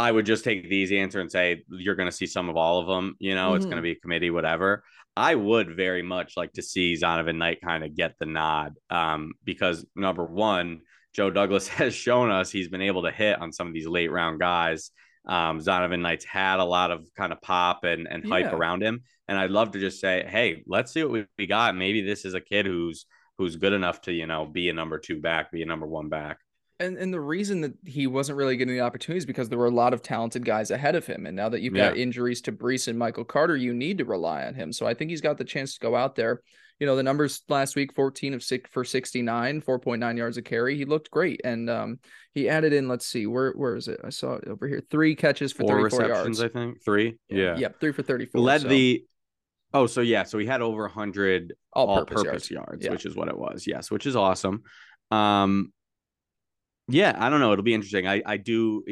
I would just take the easy answer and say you're going to see some of all of them. You know, mm-hmm. it's going to be a committee, whatever. I would very much like to see Zonovan Knight kind of get the nod um, because number one, Joe Douglas <laughs> has shown us he's been able to hit on some of these late round guys. Um, Zonovan Knight's had a lot of kind of pop and, and hype yeah. around him. And I'd love to just say, hey, let's see what we, we got. Maybe this is a kid who's who's good enough to, you know, be a number two back, be a number one back and and the reason that he wasn't really getting the opportunities because there were a lot of talented guys ahead of him, and now that you've yeah. got injuries to Breece and Michael Carter, you need to rely on him. So I think he's got the chance to go out there. You know, the numbers last week: fourteen of six for sixty-nine, four point nine yards a carry. He looked great, and um, he added in. Let's see, where where is it? I saw it over here. Three catches for Four receptions, yards. I think three. Yeah, yeah, three for thirty-four. Led so. the Oh, so yeah, so he had over 100 all-purpose, all-purpose yards, yards yeah. which is what it was. Yes, which is awesome. Um, yeah, I don't know. It'll be interesting. I I do.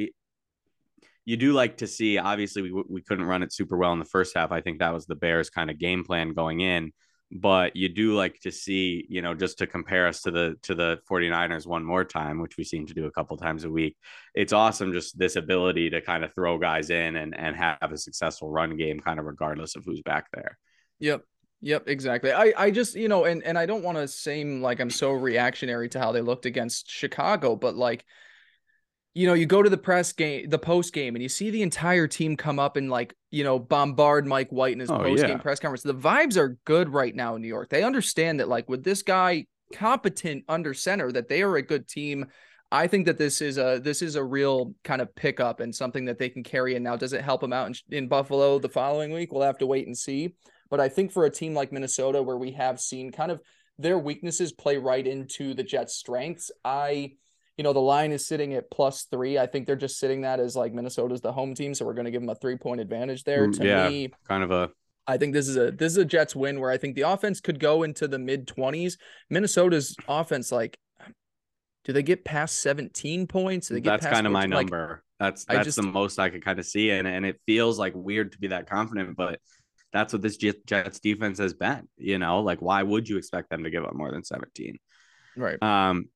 You do like to see. Obviously, we we couldn't run it super well in the first half. I think that was the Bears' kind of game plan going in. But you do like to see, you know, just to compare us to the to the 49ers one more time, which we seem to do a couple times a week. It's awesome just this ability to kind of throw guys in and and have a successful run game, kind of regardless of who's back there. Yep. Yep, exactly. I, I just, you know, and, and I don't want to seem like I'm so reactionary to how they looked against Chicago, but like, you know, you go to the press game, the post game, and you see the entire team come up and like, you know, bombard Mike White in his oh, post game yeah. press conference. The vibes are good right now in New York. They understand that, like, with this guy competent under center, that they are a good team. I think that this is a this is a real kind of pickup and something that they can carry. And now, does it help them out in, in Buffalo the following week? We'll have to wait and see. But I think for a team like Minnesota, where we have seen kind of their weaknesses play right into the Jets' strengths, I, you know, the line is sitting at plus three. I think they're just sitting that as like Minnesota's the home team, so we're going to give them a three point advantage there. Mm, to yeah, me, kind of a. I think this is a this is a Jets win where I think the offense could go into the mid twenties. Minnesota's offense, like, do they get past seventeen points? Do they get That's kind of my number. That's that's just, the most I could kind of see, and and it feels like weird to be that confident, but that's what this Jets defense has been. You know, like why would you expect them to give up more than 17? Right. Um,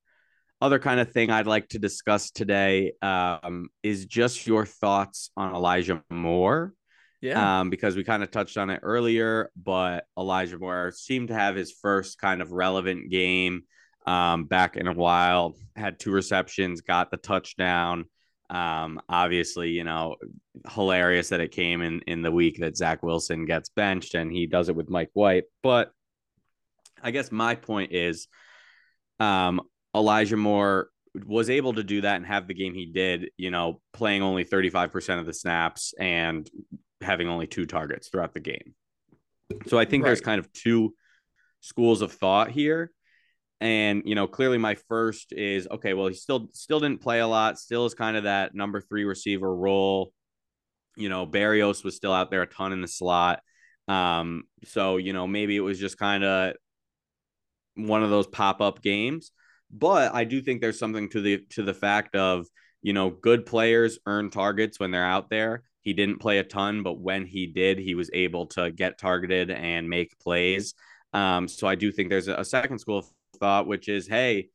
other kind of thing I'd like to discuss today um, is just your thoughts on Elijah Moore. Yeah. Um, because we kind of touched on it earlier, but Elijah Moore seemed to have his first kind of relevant game um, back in a while. Had two receptions, got the touchdown. Um, obviously, you know, hilarious that it came in in the week that Zach Wilson gets benched and he does it with Mike White. But I guess my point is, um, Elijah Moore was able to do that and have the game he did, you know, playing only 35% of the snaps and having only two targets throughout the game. So I think right. there's kind of two schools of thought here. And you know, clearly my first is okay, well, he still still didn't play a lot, still is kind of that number three receiver role. You know, Berrios was still out there a ton in the slot. Um, so you know, maybe it was just kind of one of those pop-up games. But I do think there's something to the to the fact of, you know, good players earn targets when they're out there. He didn't play a ton, but when he did, he was able to get targeted and make plays. Um, so I do think there's a second school of thought, which is, hey,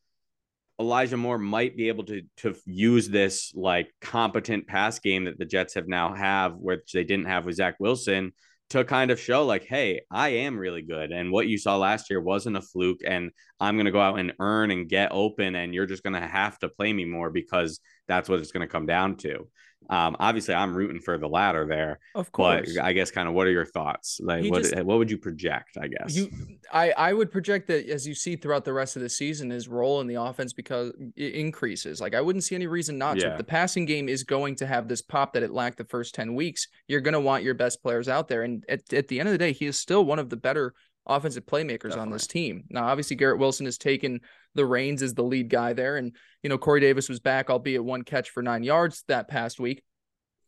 Elijah Moore might be able to to use this like competent pass game that the Jets have now have, which they didn't have with Zach Wilson, to kind of show like, hey, I am really good, and what you saw last year wasn't a fluke, and I'm gonna go out and earn and get open, and you're just gonna have to play me more because that's what it's gonna come down to. Um, obviously, I'm rooting for the latter there. Of course. But I guess kind of what are your thoughts? Like, he what just, what would you project? I guess you, I, I would project that as you see throughout the rest of the season, his role in the offense because it increases. Like, I wouldn't see any reason not yeah. to. If the passing game is going to have this pop that it lacked the first ten weeks, you're going to want your best players out there. And at, at the end of the day, he is still one of the better offensive playmakers Definitely. on this team. Now, obviously, Garrett Wilson has taken the reins as the lead guy there. And, you know, Corey Davis was back, albeit one catch for nine yards that past week.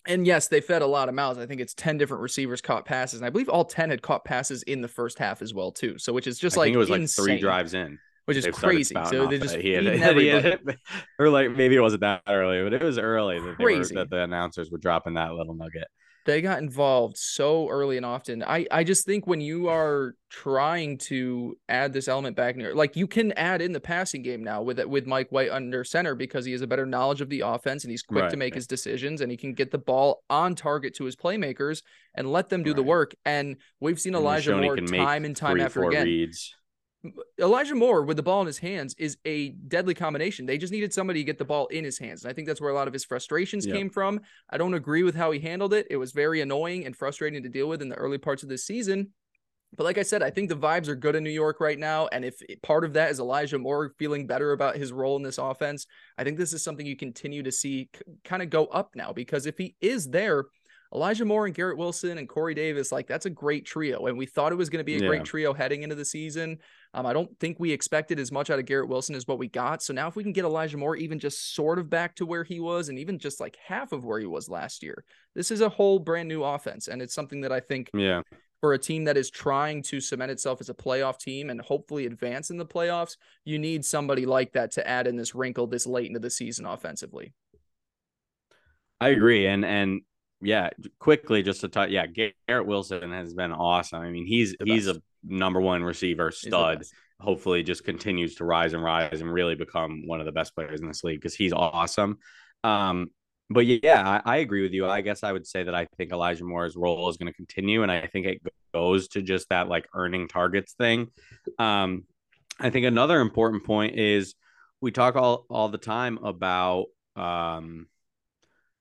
And yes, they fed a lot of mouths. I think it's 10 different receivers caught passes. And I believe all 10 had caught passes in the first half as well, too. So, which is just I like, it was insane, like three drives in, which is crazy. So they just, he had, he had, or like maybe it wasn't that early, but it was early that, were, that the announcers were dropping that little nugget they got involved so early and often. I I just think when you are trying to add this element back near, like you can add in the passing game now with with Mike White under center because he has a better knowledge of the offense and he's quick right. to make his decisions and he can get the ball on target to his playmakers and let them do right. the work. And we've seen Elijah Moore time and time after again. Reads. Elijah Moore with the ball in his hands is a deadly combination. They just needed somebody to get the ball in his hands. And I think that's where a lot of his frustrations yep. came from. I don't agree with how he handled it. It was very annoying and frustrating to deal with in the early parts of the season. But like I said, I think the vibes are good in New York right now. And if part of that is Elijah Moore feeling better about his role in this offense, I think this is something you continue to see kind of go up now because if he is there, Elijah Moore and Garrett Wilson and Corey Davis, like that's a great trio. And we thought it was going to be a yeah. great trio heading into the season. Um, I don't think we expected as much out of Garrett Wilson as what we got. So now if we can get Elijah Moore even just sort of back to where he was and even just like half of where he was last year, this is a whole brand new offense. And it's something that I think yeah. for a team that is trying to cement itself as a playoff team and hopefully advance in the playoffs, you need somebody like that to add in this wrinkle this late into the season offensively. I agree. And and yeah, quickly just to talk. Yeah, Garrett Wilson has been awesome. I mean, he's he's a number one receiver stud. Hopefully, just continues to rise and rise and really become one of the best players in this league because he's awesome. Um, but yeah, I, I, agree with you. I guess I would say that I think Elijah Moore's role is going to continue, and I think it goes to just that like earning targets thing. Um, I think another important point is we talk all all the time about um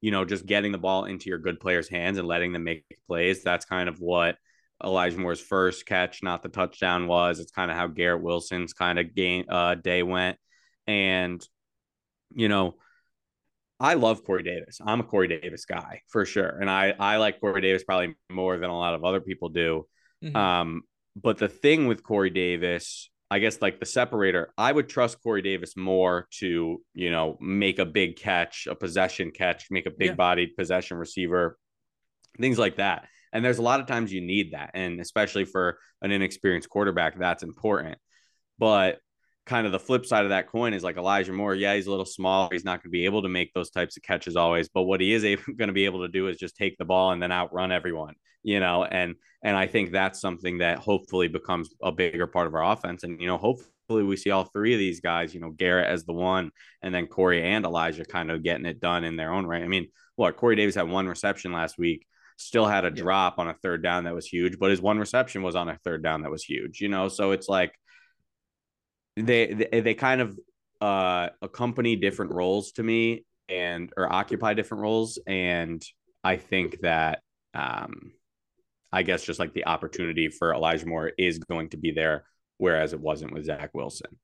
you know, just getting the ball into your good players' hands and letting them make plays. That's kind of what Elijah Moore's first catch, not the touchdown, was. It's kind of how Garrett Wilson's kind of game uh, day went. And, you know, I love Corey Davis. I'm a Corey Davis guy for sure. And I, I like Corey Davis probably more than a lot of other people do. Mm-hmm. Um, but the thing with Corey Davis I guess like the separator, I would trust Corey Davis more to, you know, make a big catch, a possession catch, make a big yeah. bodied possession receiver, things like that. And there's a lot of times you need that. And especially for an inexperienced quarterback, that's important. But kind of the flip side of that coin is like Elijah Moore. Yeah, he's a little small. He's not going to be able to make those types of catches always, but what he is <laughs> going to be able to do is just take the ball and then outrun everyone, you know, and and I think that's something that hopefully becomes a bigger part of our offense. And you know, hopefully we see all three of these guys, you know, Garrett as the one, and then Corey and Elijah kind of getting it done in their own right. I mean, what Corey Davis had one reception last week still had a drop on a third down that was huge, but his one reception was on a third down that was huge, you know? So it's like they they, they kind of uh accompany different roles to me and or occupy different roles. And I think that um I guess just like the opportunity for Elijah Moore is going to be there, whereas it wasn't with Zach Wilson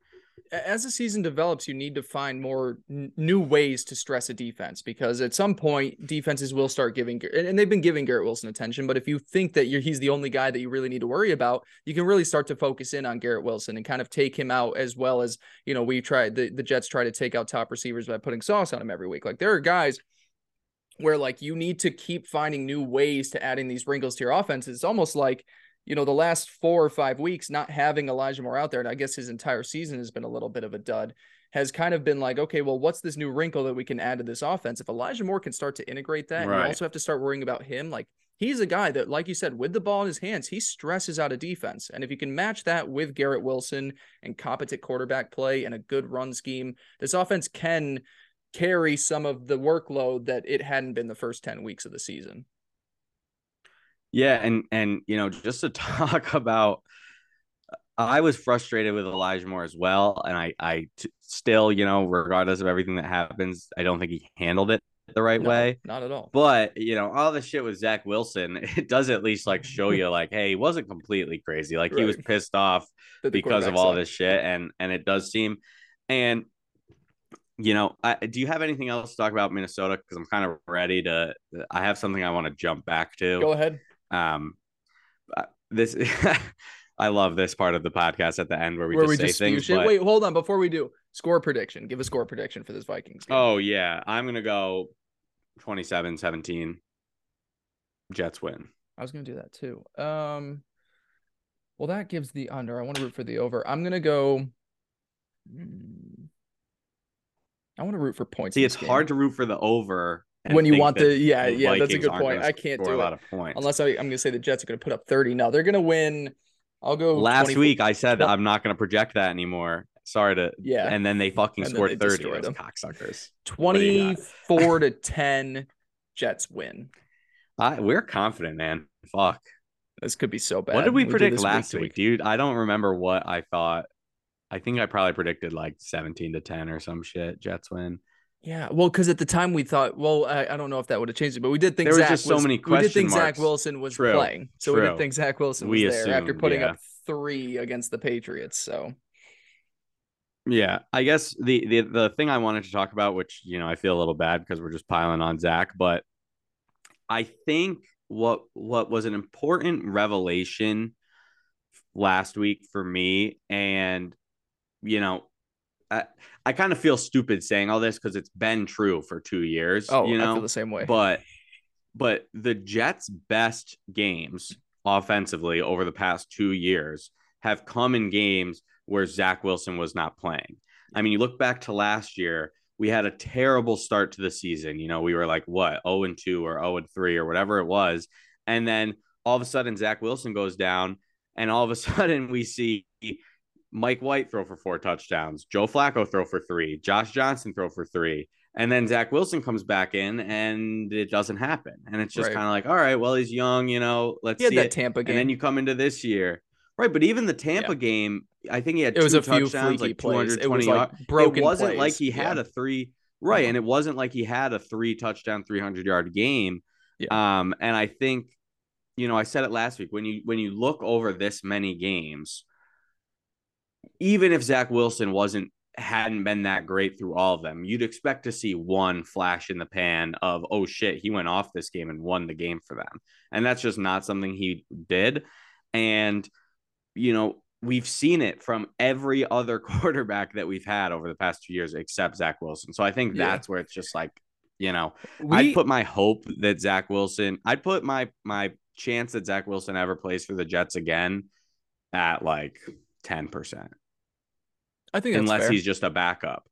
as the season develops, you need to find more n- new ways to stress a defense because at some point defenses will start giving and they've been giving Garrett Wilson attention. But if you think that he's the only guy that you really need to worry about, you can really start to focus in on Garrett Wilson and kind of take him out as well as you know we try the the Jets try to take out top receivers by putting sauce on him every week. Like there are guys where like you need to keep finding new ways to adding these wrinkles to your offense. It's almost like you know, the last four or five weeks, not having Elijah Moore out there, and I guess his entire season has been a little bit of a dud, has kind of been like, okay, well, what's this new wrinkle that we can add to this offense? If Elijah Moore can start to integrate that, right. you also have to start worrying about him. Like, he's a guy that, like you said, with the ball in his hands, he stresses out a defense. And if you can match that with Garrett Wilson and competent quarterback play and a good run scheme, this offense can carry some of the workload that it hadn't been the first 10 weeks of the season. Yeah, and and you know, just to <laughs> talk about I was frustrated with Elijah Moore as well, and I I t- still, you know, regardless of everything that happens, I don't think he handled it the right no, way. Not at all. But you know, all the shit with Zach Wilson, <laughs> it does at least like show you, like, hey, he wasn't completely crazy. Like right. he was pissed off <laughs> because of all this shit, and and it does seem, and you know, I, do you have anything else to talk about Minnesota? Because I'm kind of ready to. I have something I want to jump back to. Go ahead. Um, uh, this <laughs> I love this part of the podcast at the end where we where just we say things. But... Wait, hold on. Before we do score prediction, give a score prediction for this Vikings game. Oh yeah, I'm gonna go 27-17. Jets win. I was gonna do that too. Um, well, that gives the under. I want to root for the over. I'm gonna go. Hmm, I want to root for points. See, it's hard to root for the over when you want the yeah yeah that's a good point. I can't do a lot of points unless I, am going to say the Jets are going to put up 30. No, they're going to win. I'll go. Last week I said I'm not going to project that anymore. Sorry to yeah, and then they fucking and scored 30. Those cocksuckers. 24 to 10. Jets win. I, we're confident, man. Fuck. This could be so bad. What did we, we predict last week, week, dude? I don't remember what I thought. I think I probably predicted like 17 to 10 or some shit. Jets win. Yeah, well, because at the time we thought, well, I, I, don't know if that would have changed it, but we did think there Zach was just so many questions. We did think marks. Zach Wilson was True. playing, so True. we did think Zach Wilson was we there assumed, after putting yeah. up three against the Patriots. So, yeah, I guess the the the thing I wanted to talk about, which you know I feel a little bad because we're just piling on Zach, but I think what what was an important revelation last week for me, and you know I, I kind of feel stupid saying all this because it's been true for two years. Oh, you know, I feel the same way. But but the Jets' best games offensively over the past two years have come in games where Zach Wilson was not playing. I mean, you look back to last year, we had a terrible start to the season. You know, we were like what 0 and 2 or 0 and 3 or whatever it was. And then all of a sudden Zach Wilson goes down, and all of a <laughs> sudden we see Mike White throw for four touchdowns, Joe Flacco throw for three, Josh Johnson throw for three. And then Zach Wilson comes back in and it doesn't happen. And it's just right. kind of like, all right, well, he's young, you know, let's he see that it. Tampa game. And then you come into this year. Right, but even the Tampa yeah. game, I think he had it was a few touchdowns, like 220 it was like broken It wasn't plays. like he had yeah. a three right, uh-huh. and it wasn't like he had a three touchdown, 300 yard game. Yeah. Um, and I think, you know, I said it last week when you when you look over this many games, even if Zach Wilson wasn't hadn't been that great through all of them, you'd expect to see one flash in the pan of, oh shit, he went off this game and won the game for them. And that's just not something he did. And, you know, we've seen it from every other <laughs> quarterback that we've had over the past two years except Zach Wilson. So I think yeah. that's where it's just like, you know, we, I'd put my hope that Zach Wilson, I'd put my my chance that Zach Wilson ever plays for the Jets again at like 10%. I think unless he's just a backup.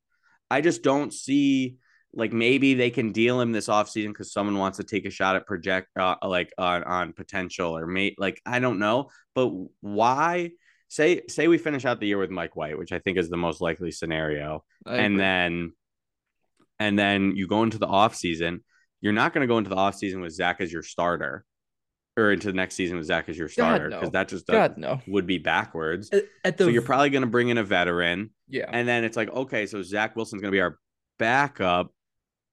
I just don't see like maybe they can deal him this offseason because someone wants to take a shot at project uh, like on on potential or mate like I don't know, but why say say we finish out the year with Mike White, which I think is the most likely scenario, and then and then you go into the offseason, you're not going to go into the offseason with Zach as your starter or into the next season with Zach as your starter because no. that just God, no. would be backwards. At, at the, so you're probably going to bring in a veteran. Yeah. And then it's like, okay, so Zach Wilson's going to be our backup,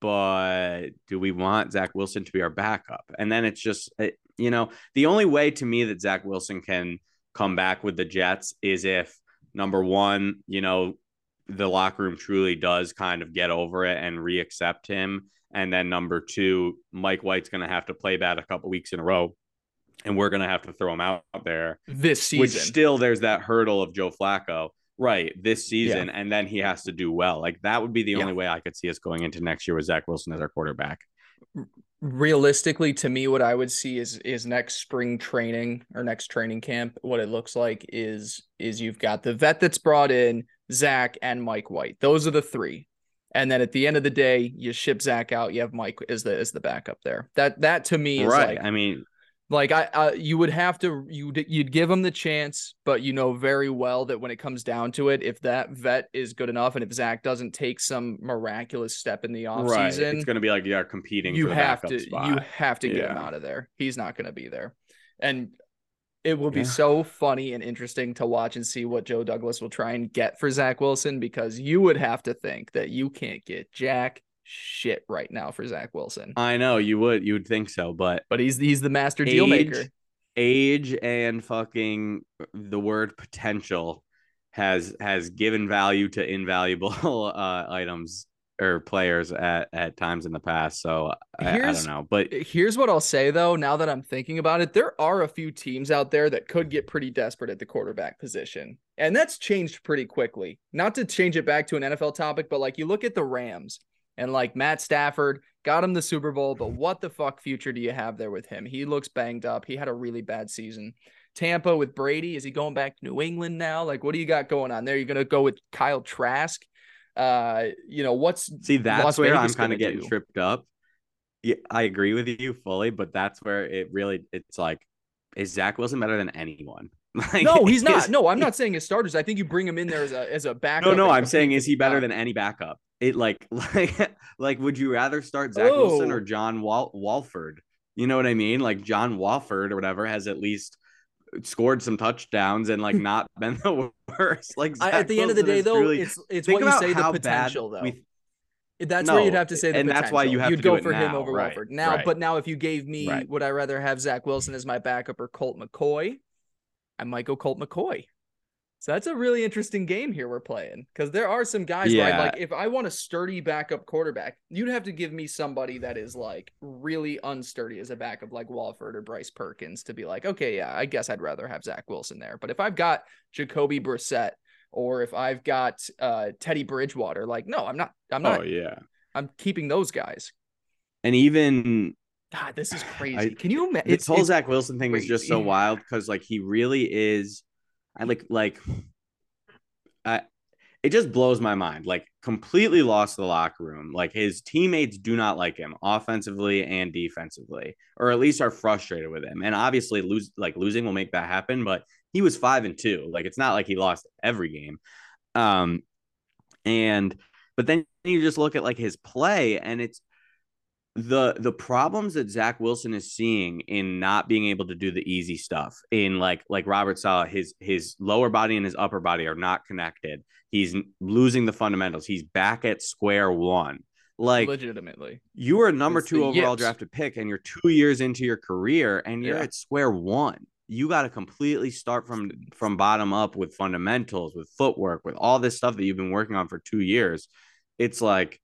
but do we want Zach Wilson to be our backup? And then it's just, it, you know, the only way to me that Zach Wilson can come back with the Jets is if number one, you know, the locker room truly does kind of get over it and reaccept him. And then number two, Mike White's going to have to play bad a couple weeks in a row and we're going to have to throw him out there this season. Which still there's that hurdle of Joe Flacco, right? This season, yeah. and then he has to do well. Like that would be the yeah. only way I could see us going into next year with Zach Wilson as our quarterback. Realistically, to me, what I would see is is next spring training or next training camp. What it looks like is is you've got the vet that's brought in, Zach and Mike White. Those are the three. And then at the end of the day, you ship Zach out. You have Mike as the as the backup there. That that to me is right. Like, I mean, like I, uh, you would have to you you'd give him the chance, but you know very well that when it comes down to it, if that vet is good enough, and if Zach doesn't take some miraculous step in the offseason, right. it's going to be like you are competing. You have to spot. you have to get yeah. him out of there. He's not going to be there, and it will be yeah. so funny and interesting to watch and see what Joe Douglas will try and get for Zach Wilson because you would have to think that you can't get Jack shit right now for Zach Wilson. I know you would you would think so, but but he's he's the master age, deal maker. Age and fucking the word potential has has given value to invaluable <laughs> uh, items or players at at times in the past. So I, I, don't know, but here's what I'll say though. Now that I'm thinking about it, there are a few teams out there that could get pretty desperate at the quarterback position, and that's changed pretty quickly. Not to change it back to an NFL topic, but like you look at the Rams and like Matt Stafford got him the Super Bowl, but what the fuck future do you have there with him? He looks banged up. He had a really bad season. Tampa with Brady, is he going back to New England now? Like, what do you got going on there? You're gonna go with Kyle Trask? Uh, you know, what's see that's Las where Vegas I'm kind of getting do? tripped up. Yeah, I agree with you fully, but that's where it really it's like, is Zach Wilson better than anyone? <laughs> Like, no, he's <laughs> not. No, I'm not saying his starters. I think you bring him in there as a as a backup. No, no, I'm saying is he better than any backup? It like <laughs> like like would you rather start Zach oh. Wilson or oh. John Wal- Wolford? You know what I mean? Like John Wolford or whatever has at least scored some touchdowns and like <laughs> not been the worst. Like I, at the Wilson end of the day, though, really, it's it's what you say the potential though. That's no, where you'd have to say the and potential. that's why you have you'd to go for him over right, Wolford. Now, right. but now if you gave me, right. would I rather have Zach Wilson as my backup or Colt McCoy? I might go Colt McCoy. So that's a really interesting game here we're playing because there are some guys yeah. like if I want a sturdy backup quarterback, you'd have to give me somebody that is like really unsturdy as a backup, like Wolford or Bryce Perkins, to be like, okay, yeah, I guess I'd rather have Zach Wilson there. But if I've got Jacoby Brissett or if I've got uh, Teddy Bridgewater, like, no, I'm not. I'm not. Oh yeah, I'm keeping those guys. And even God, this is crazy. I, Can you imagine? This whole Zach Wilson thing crazy. is just so wild because like he really is I like like I it just blows my mind. Like completely lost the locker room. Like his teammates do not like him offensively and defensively, or at least are frustrated with him. And obviously lose like losing will make that happen, but he was 5 and 2. Like it's not like he lost every game. Um and but then you just look at like his play and it's the the problems that Zach Wilson is seeing in not being able to do the easy stuff in like like Robert Saleh his his lower body and his upper body are not connected. He's losing the fundamentals. He's back at square one. Like legitimately, you were a number it's two overall yips. drafted pick, and you're two years into your career, and you're yeah. at square one. You got to completely start from from bottom up with fundamentals, with footwork, with all this stuff that you've been working on for two years. It's like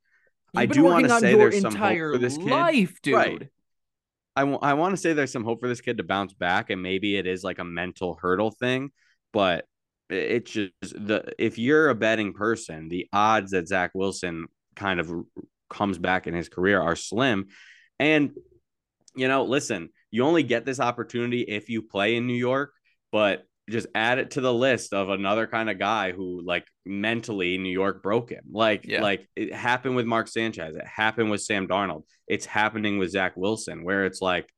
I do want to say there's some hope for this kid. Life, dude. Right. I, w- I want to say there's some hope for this kid to bounce back, and maybe it is like a mental hurdle thing, but it's just the if you're a betting person, the odds that Zach Wilson kind of comes back in his career are slim. And you know, listen, you only get this opportunity if you play in New York, but just add it to the list of another kind of guy who like mentally New York broke him. Like yeah. like it happened with Mark Sanchez. It happened with Sam Darnold. It's happening with Zach Wilson, where it's like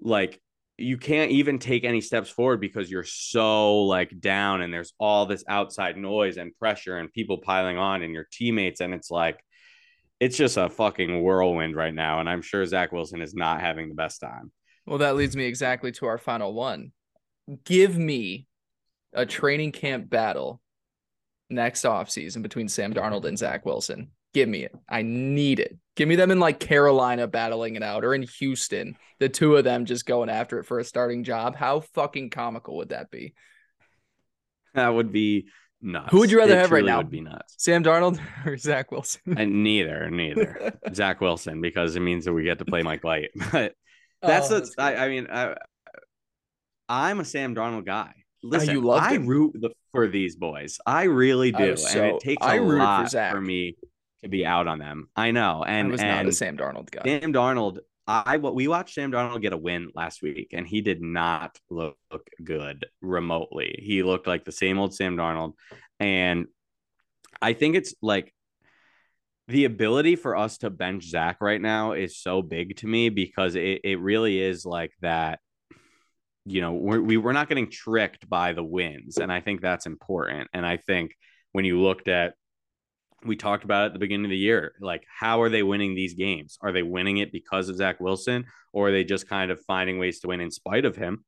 like you can't even take any steps forward because you're so like down and there's all this outside noise and pressure and people piling on and your teammates and it's like it's just a fucking whirlwind right now and i'm sure zach wilson is not having the best time well that leads me exactly to our final one give me a training camp battle next offseason between sam darnold and zach wilson give me it i need it Give me them in like Carolina battling it out or in Houston, the two of them just going after it for a starting job. How fucking comical would that be? That would be nuts. Who would you rather it have right now? Would be nuts. Sam Darnold <laughs> or Zach Wilson? and neither, neither. <laughs> Zach Wilson because it means that we get to play Mike White. <laughs> But that's oh, that's I, I, mean I, I'm a Sam Darnold guy. Listen, you I him. root the, for these boys. I really do, so, and it takes a lot for, for me to be out on them. I know. And I was and not a Sam Darnold guy. Sam Darnold, I what we watched Sam Darnold get a win last week, and he did not look good remotely. He looked like the same old Sam Darnold. And I think it's like the ability for us to bench Zach right now is so big to me because it, it really is like that. You know, we're, we, we're not getting tricked by the wins. And I think that's important. And I think when you looked at we talked about at the beginning of the year. Like, how are they winning these games? Are they winning it because of Zach Wilson, or are they just kind of finding ways to win in spite of him?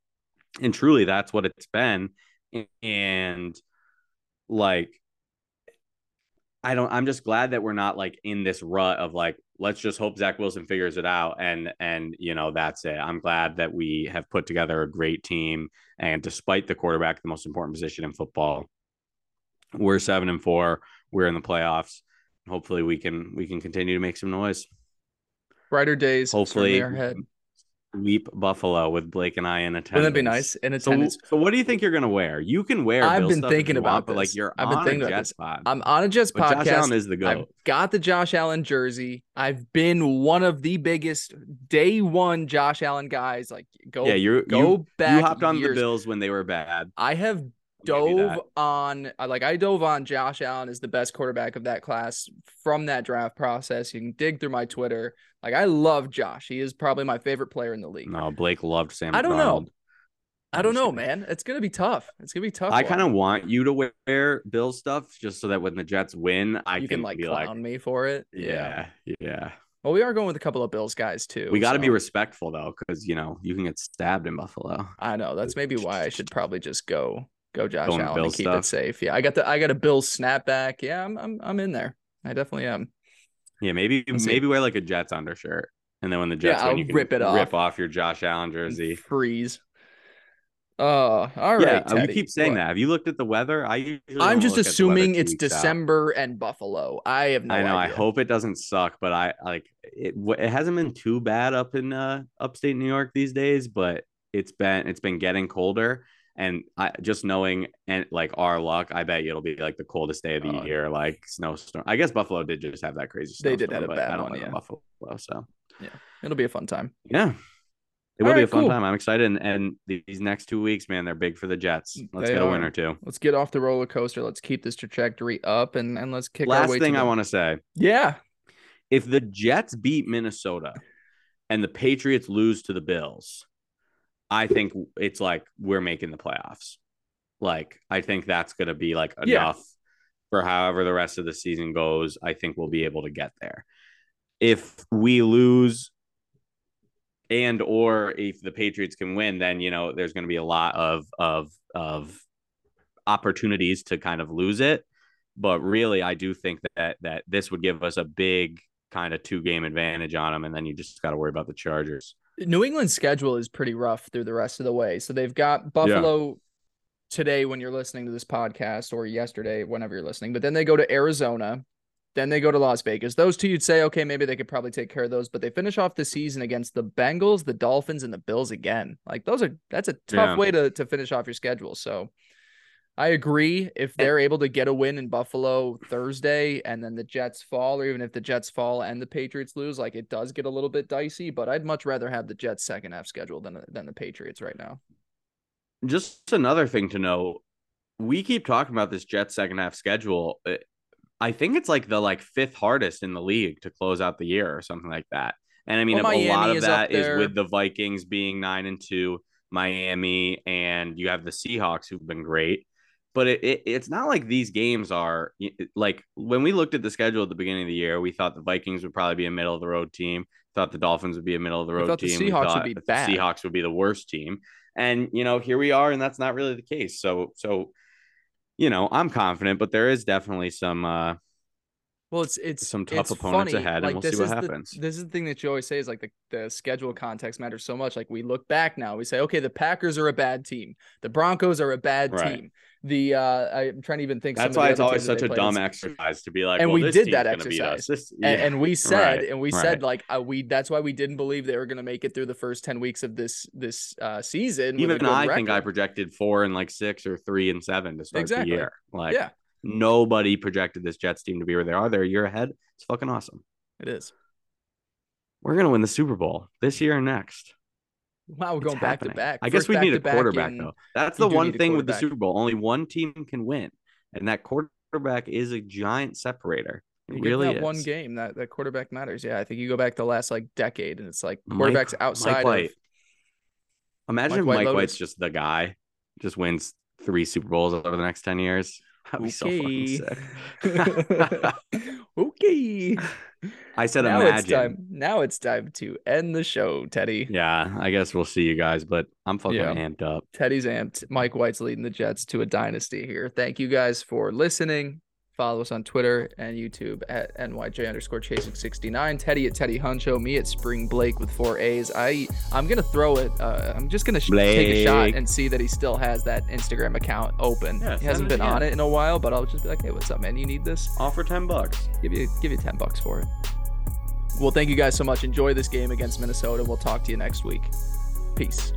And truly, that's what it's been. And like, I don't, I'm just glad that we're not like in this rut of like, let's just hope Zach Wilson figures it out. And, and, you know, that's it. I'm glad that we have put together a great team. And despite the quarterback, the most important position in football, we're seven and four we're in the playoffs. Hopefully, we can we can continue to make some noise. Brighter days. Hopefully, ahead. Sweep Buffalo with Blake and I in attendance. Wouldn't that be nice? In attendance. So, so what do you think you're gonna wear? You can wear. I've been thinking about want, this. like you're I've been thinking about this. Pod. I'm on a Jets but podcast. Josh Allen is the goat. I've got the Josh Allen jersey. I've been one of the biggest day one Josh Allen guys. Like go, yeah, you go you, back. You hopped on years. the Bills when they were bad. I have dove on uh, like I dove on Josh Allen is the best quarterback of that class from that draft process. You can dig through my Twitter. Like I love Josh. He is probably my favorite player in the league. No, Blake loved Sam. I don't Darnold. know. I don't know, man. It's gonna be tough. It's gonna be tough. I kind of want you to wear Bill stuff just so that when the Jets win, I you can, can like clown like, me for it. Yeah, yeah. yeah. Well, we are going with a couple of Bills guys too. We got to so. be respectful though, because you know you can get stabbed in Buffalo. I know that's maybe why I should probably just go Go Josh Going Allen keep stuff. it safe. Yeah, I got the I got a Bill snapback. Yeah, I'm I'm I'm in there. I definitely am. Yeah, maybe maybe wear like a Jets undershirt, and then when the Jets yeah, win, you can rip it off, rip off your Josh Allen jersey, freeze. Oh, all right. Yeah, you keep saying what? that. Have you looked at the weather? I I'm just assuming it's December out. and Buffalo. I have no I know. Idea. I hope it doesn't suck, but I like it. It hasn't been too bad up in uh, upstate New York these days, but it's been it's been getting colder. And I just knowing and like our luck, I bet you it'll be like the coldest day of the uh, year, like snowstorm. I guess Buffalo did just have that crazy. They did have a bad I don't one, yeah. Buffalo, so yeah, it'll be a fun time. Yeah, it will right, be a fun cool. time. I'm excited, and, and, these next two weeks, man, they're big for the Jets. Let's they get a win or two. Let's get off the roller coaster. Let's keep this trajectory up, and and let's kick. Last thing I want to say, yeah, if the Jets beat Minnesota and the Patriots lose to the Bills, I think it's like we're making the playoffs. Like I think that's going to be like enough yeah. for however the rest of the season goes. I think we'll be able to get there. If we lose and or if the Patriots can win, then you know there's going to be a lot of of of opportunities to kind of lose it. But really, I do think that that this would give us a big kind of two game advantage on them, and then you just got to worry about the Chargers. New England's schedule is pretty rough through the rest of the way. So they've got Buffalo yeah. today when you're listening to this podcast, or yesterday, whenever you're listening. But then they go to Arizona, then they go to Las Vegas. Those two, you'd say, okay, maybe they could probably take care of those. But they finish off the season against the Bengals, the Dolphins, and the Bills again. Like those are that's a tough yeah. way to to finish off your schedule. So I agree. If they're able to get a win in Buffalo Thursday and then the Jets fall, or even if the Jets fall and the Patriots lose, like it does get a little bit dicey. But I'd much rather have the Jets second half schedule than than the Patriots right now. just another thing to know we keep talking about this Jets second half schedule. Uh, I think it's like the like fifth hardest in the league to close out the year or something like that. And I mean, well, a lot of is that is with the Vikings being nine and two, Miami, and you have the Seahawks who've been great. But it, it, it's not like these games are like when we looked at the schedule at the beginning of the year, we thought the Vikings would probably be a middle of the road team. Thought the Dolphins would be a middle of the road team. The Seahawks would be bad. The Seahawks would be the worst team. And you know, here we are, and that's not really the case. So, so you know, I'm confident, but there is definitely some uh well, it's it's some tough it's opponents funny. ahead, like, and we'll see what the, happens. This is the thing that you always say is like the, the schedule context matters so much. Like we look back now, we say, okay, the Packers are a bad team, the Broncos are a bad right. team. The uh, I'm trying to even think. That's why it's always such a dumb exercise to be like, and well, we did that exercise, this, yeah, and, and, we said, right, and we right. said like uh, we. That's why we didn't believe they were going to make it through the first ten weeks of this this uh, season. Even I record. think I projected four and like six or three and seven to start exactly. the year. Like, yeah, nobody projected this Jets team to be where they are. They're a year ahead. It's fucking awesome. It is. We're gonna win the Super Bowl this year and next. Wow, we're going back to back. I guess we need a quarterback though. That's the one thing with the Super Bowl. Only one team can win, and that quarterback is a giant separator. It you really that is. one game that that quarterback matters. Yeah, I think you go back the last like decade, and it's like quarterbacks Mike, outside Mike White. of. Imagine Mike if Mike White's just the guy, just wins three Super Bowls over the next ten years. That'd be okay. so fucking sick. okay. I said now imagine. It's time, now it's time to end the show, Teddy. Yeah, I guess we'll see you guys, but I'm fucking Yeah. amped up. Teddy's amped. Mike White's leading the Jets to a dynasty here. Thank you guys for listening. Follow us on Twitter and YouTube at NYJ underscore chasing 69. Teddy at Teddy Huncho. Me at Spring Blake with four A's. I, I'm going to throw it. Uh, I'm just going to sh- take a shot and see that he still has that Instagram account open. Yeah, he hasn't been on it in a while, but I'll just be like, hey, what's up, man? You need this? Offer ten bucks. Give you, give you 10 bucks for it. Well, thank you guys so much. Enjoy this game against Minnesota. We'll talk to you next week. Peace.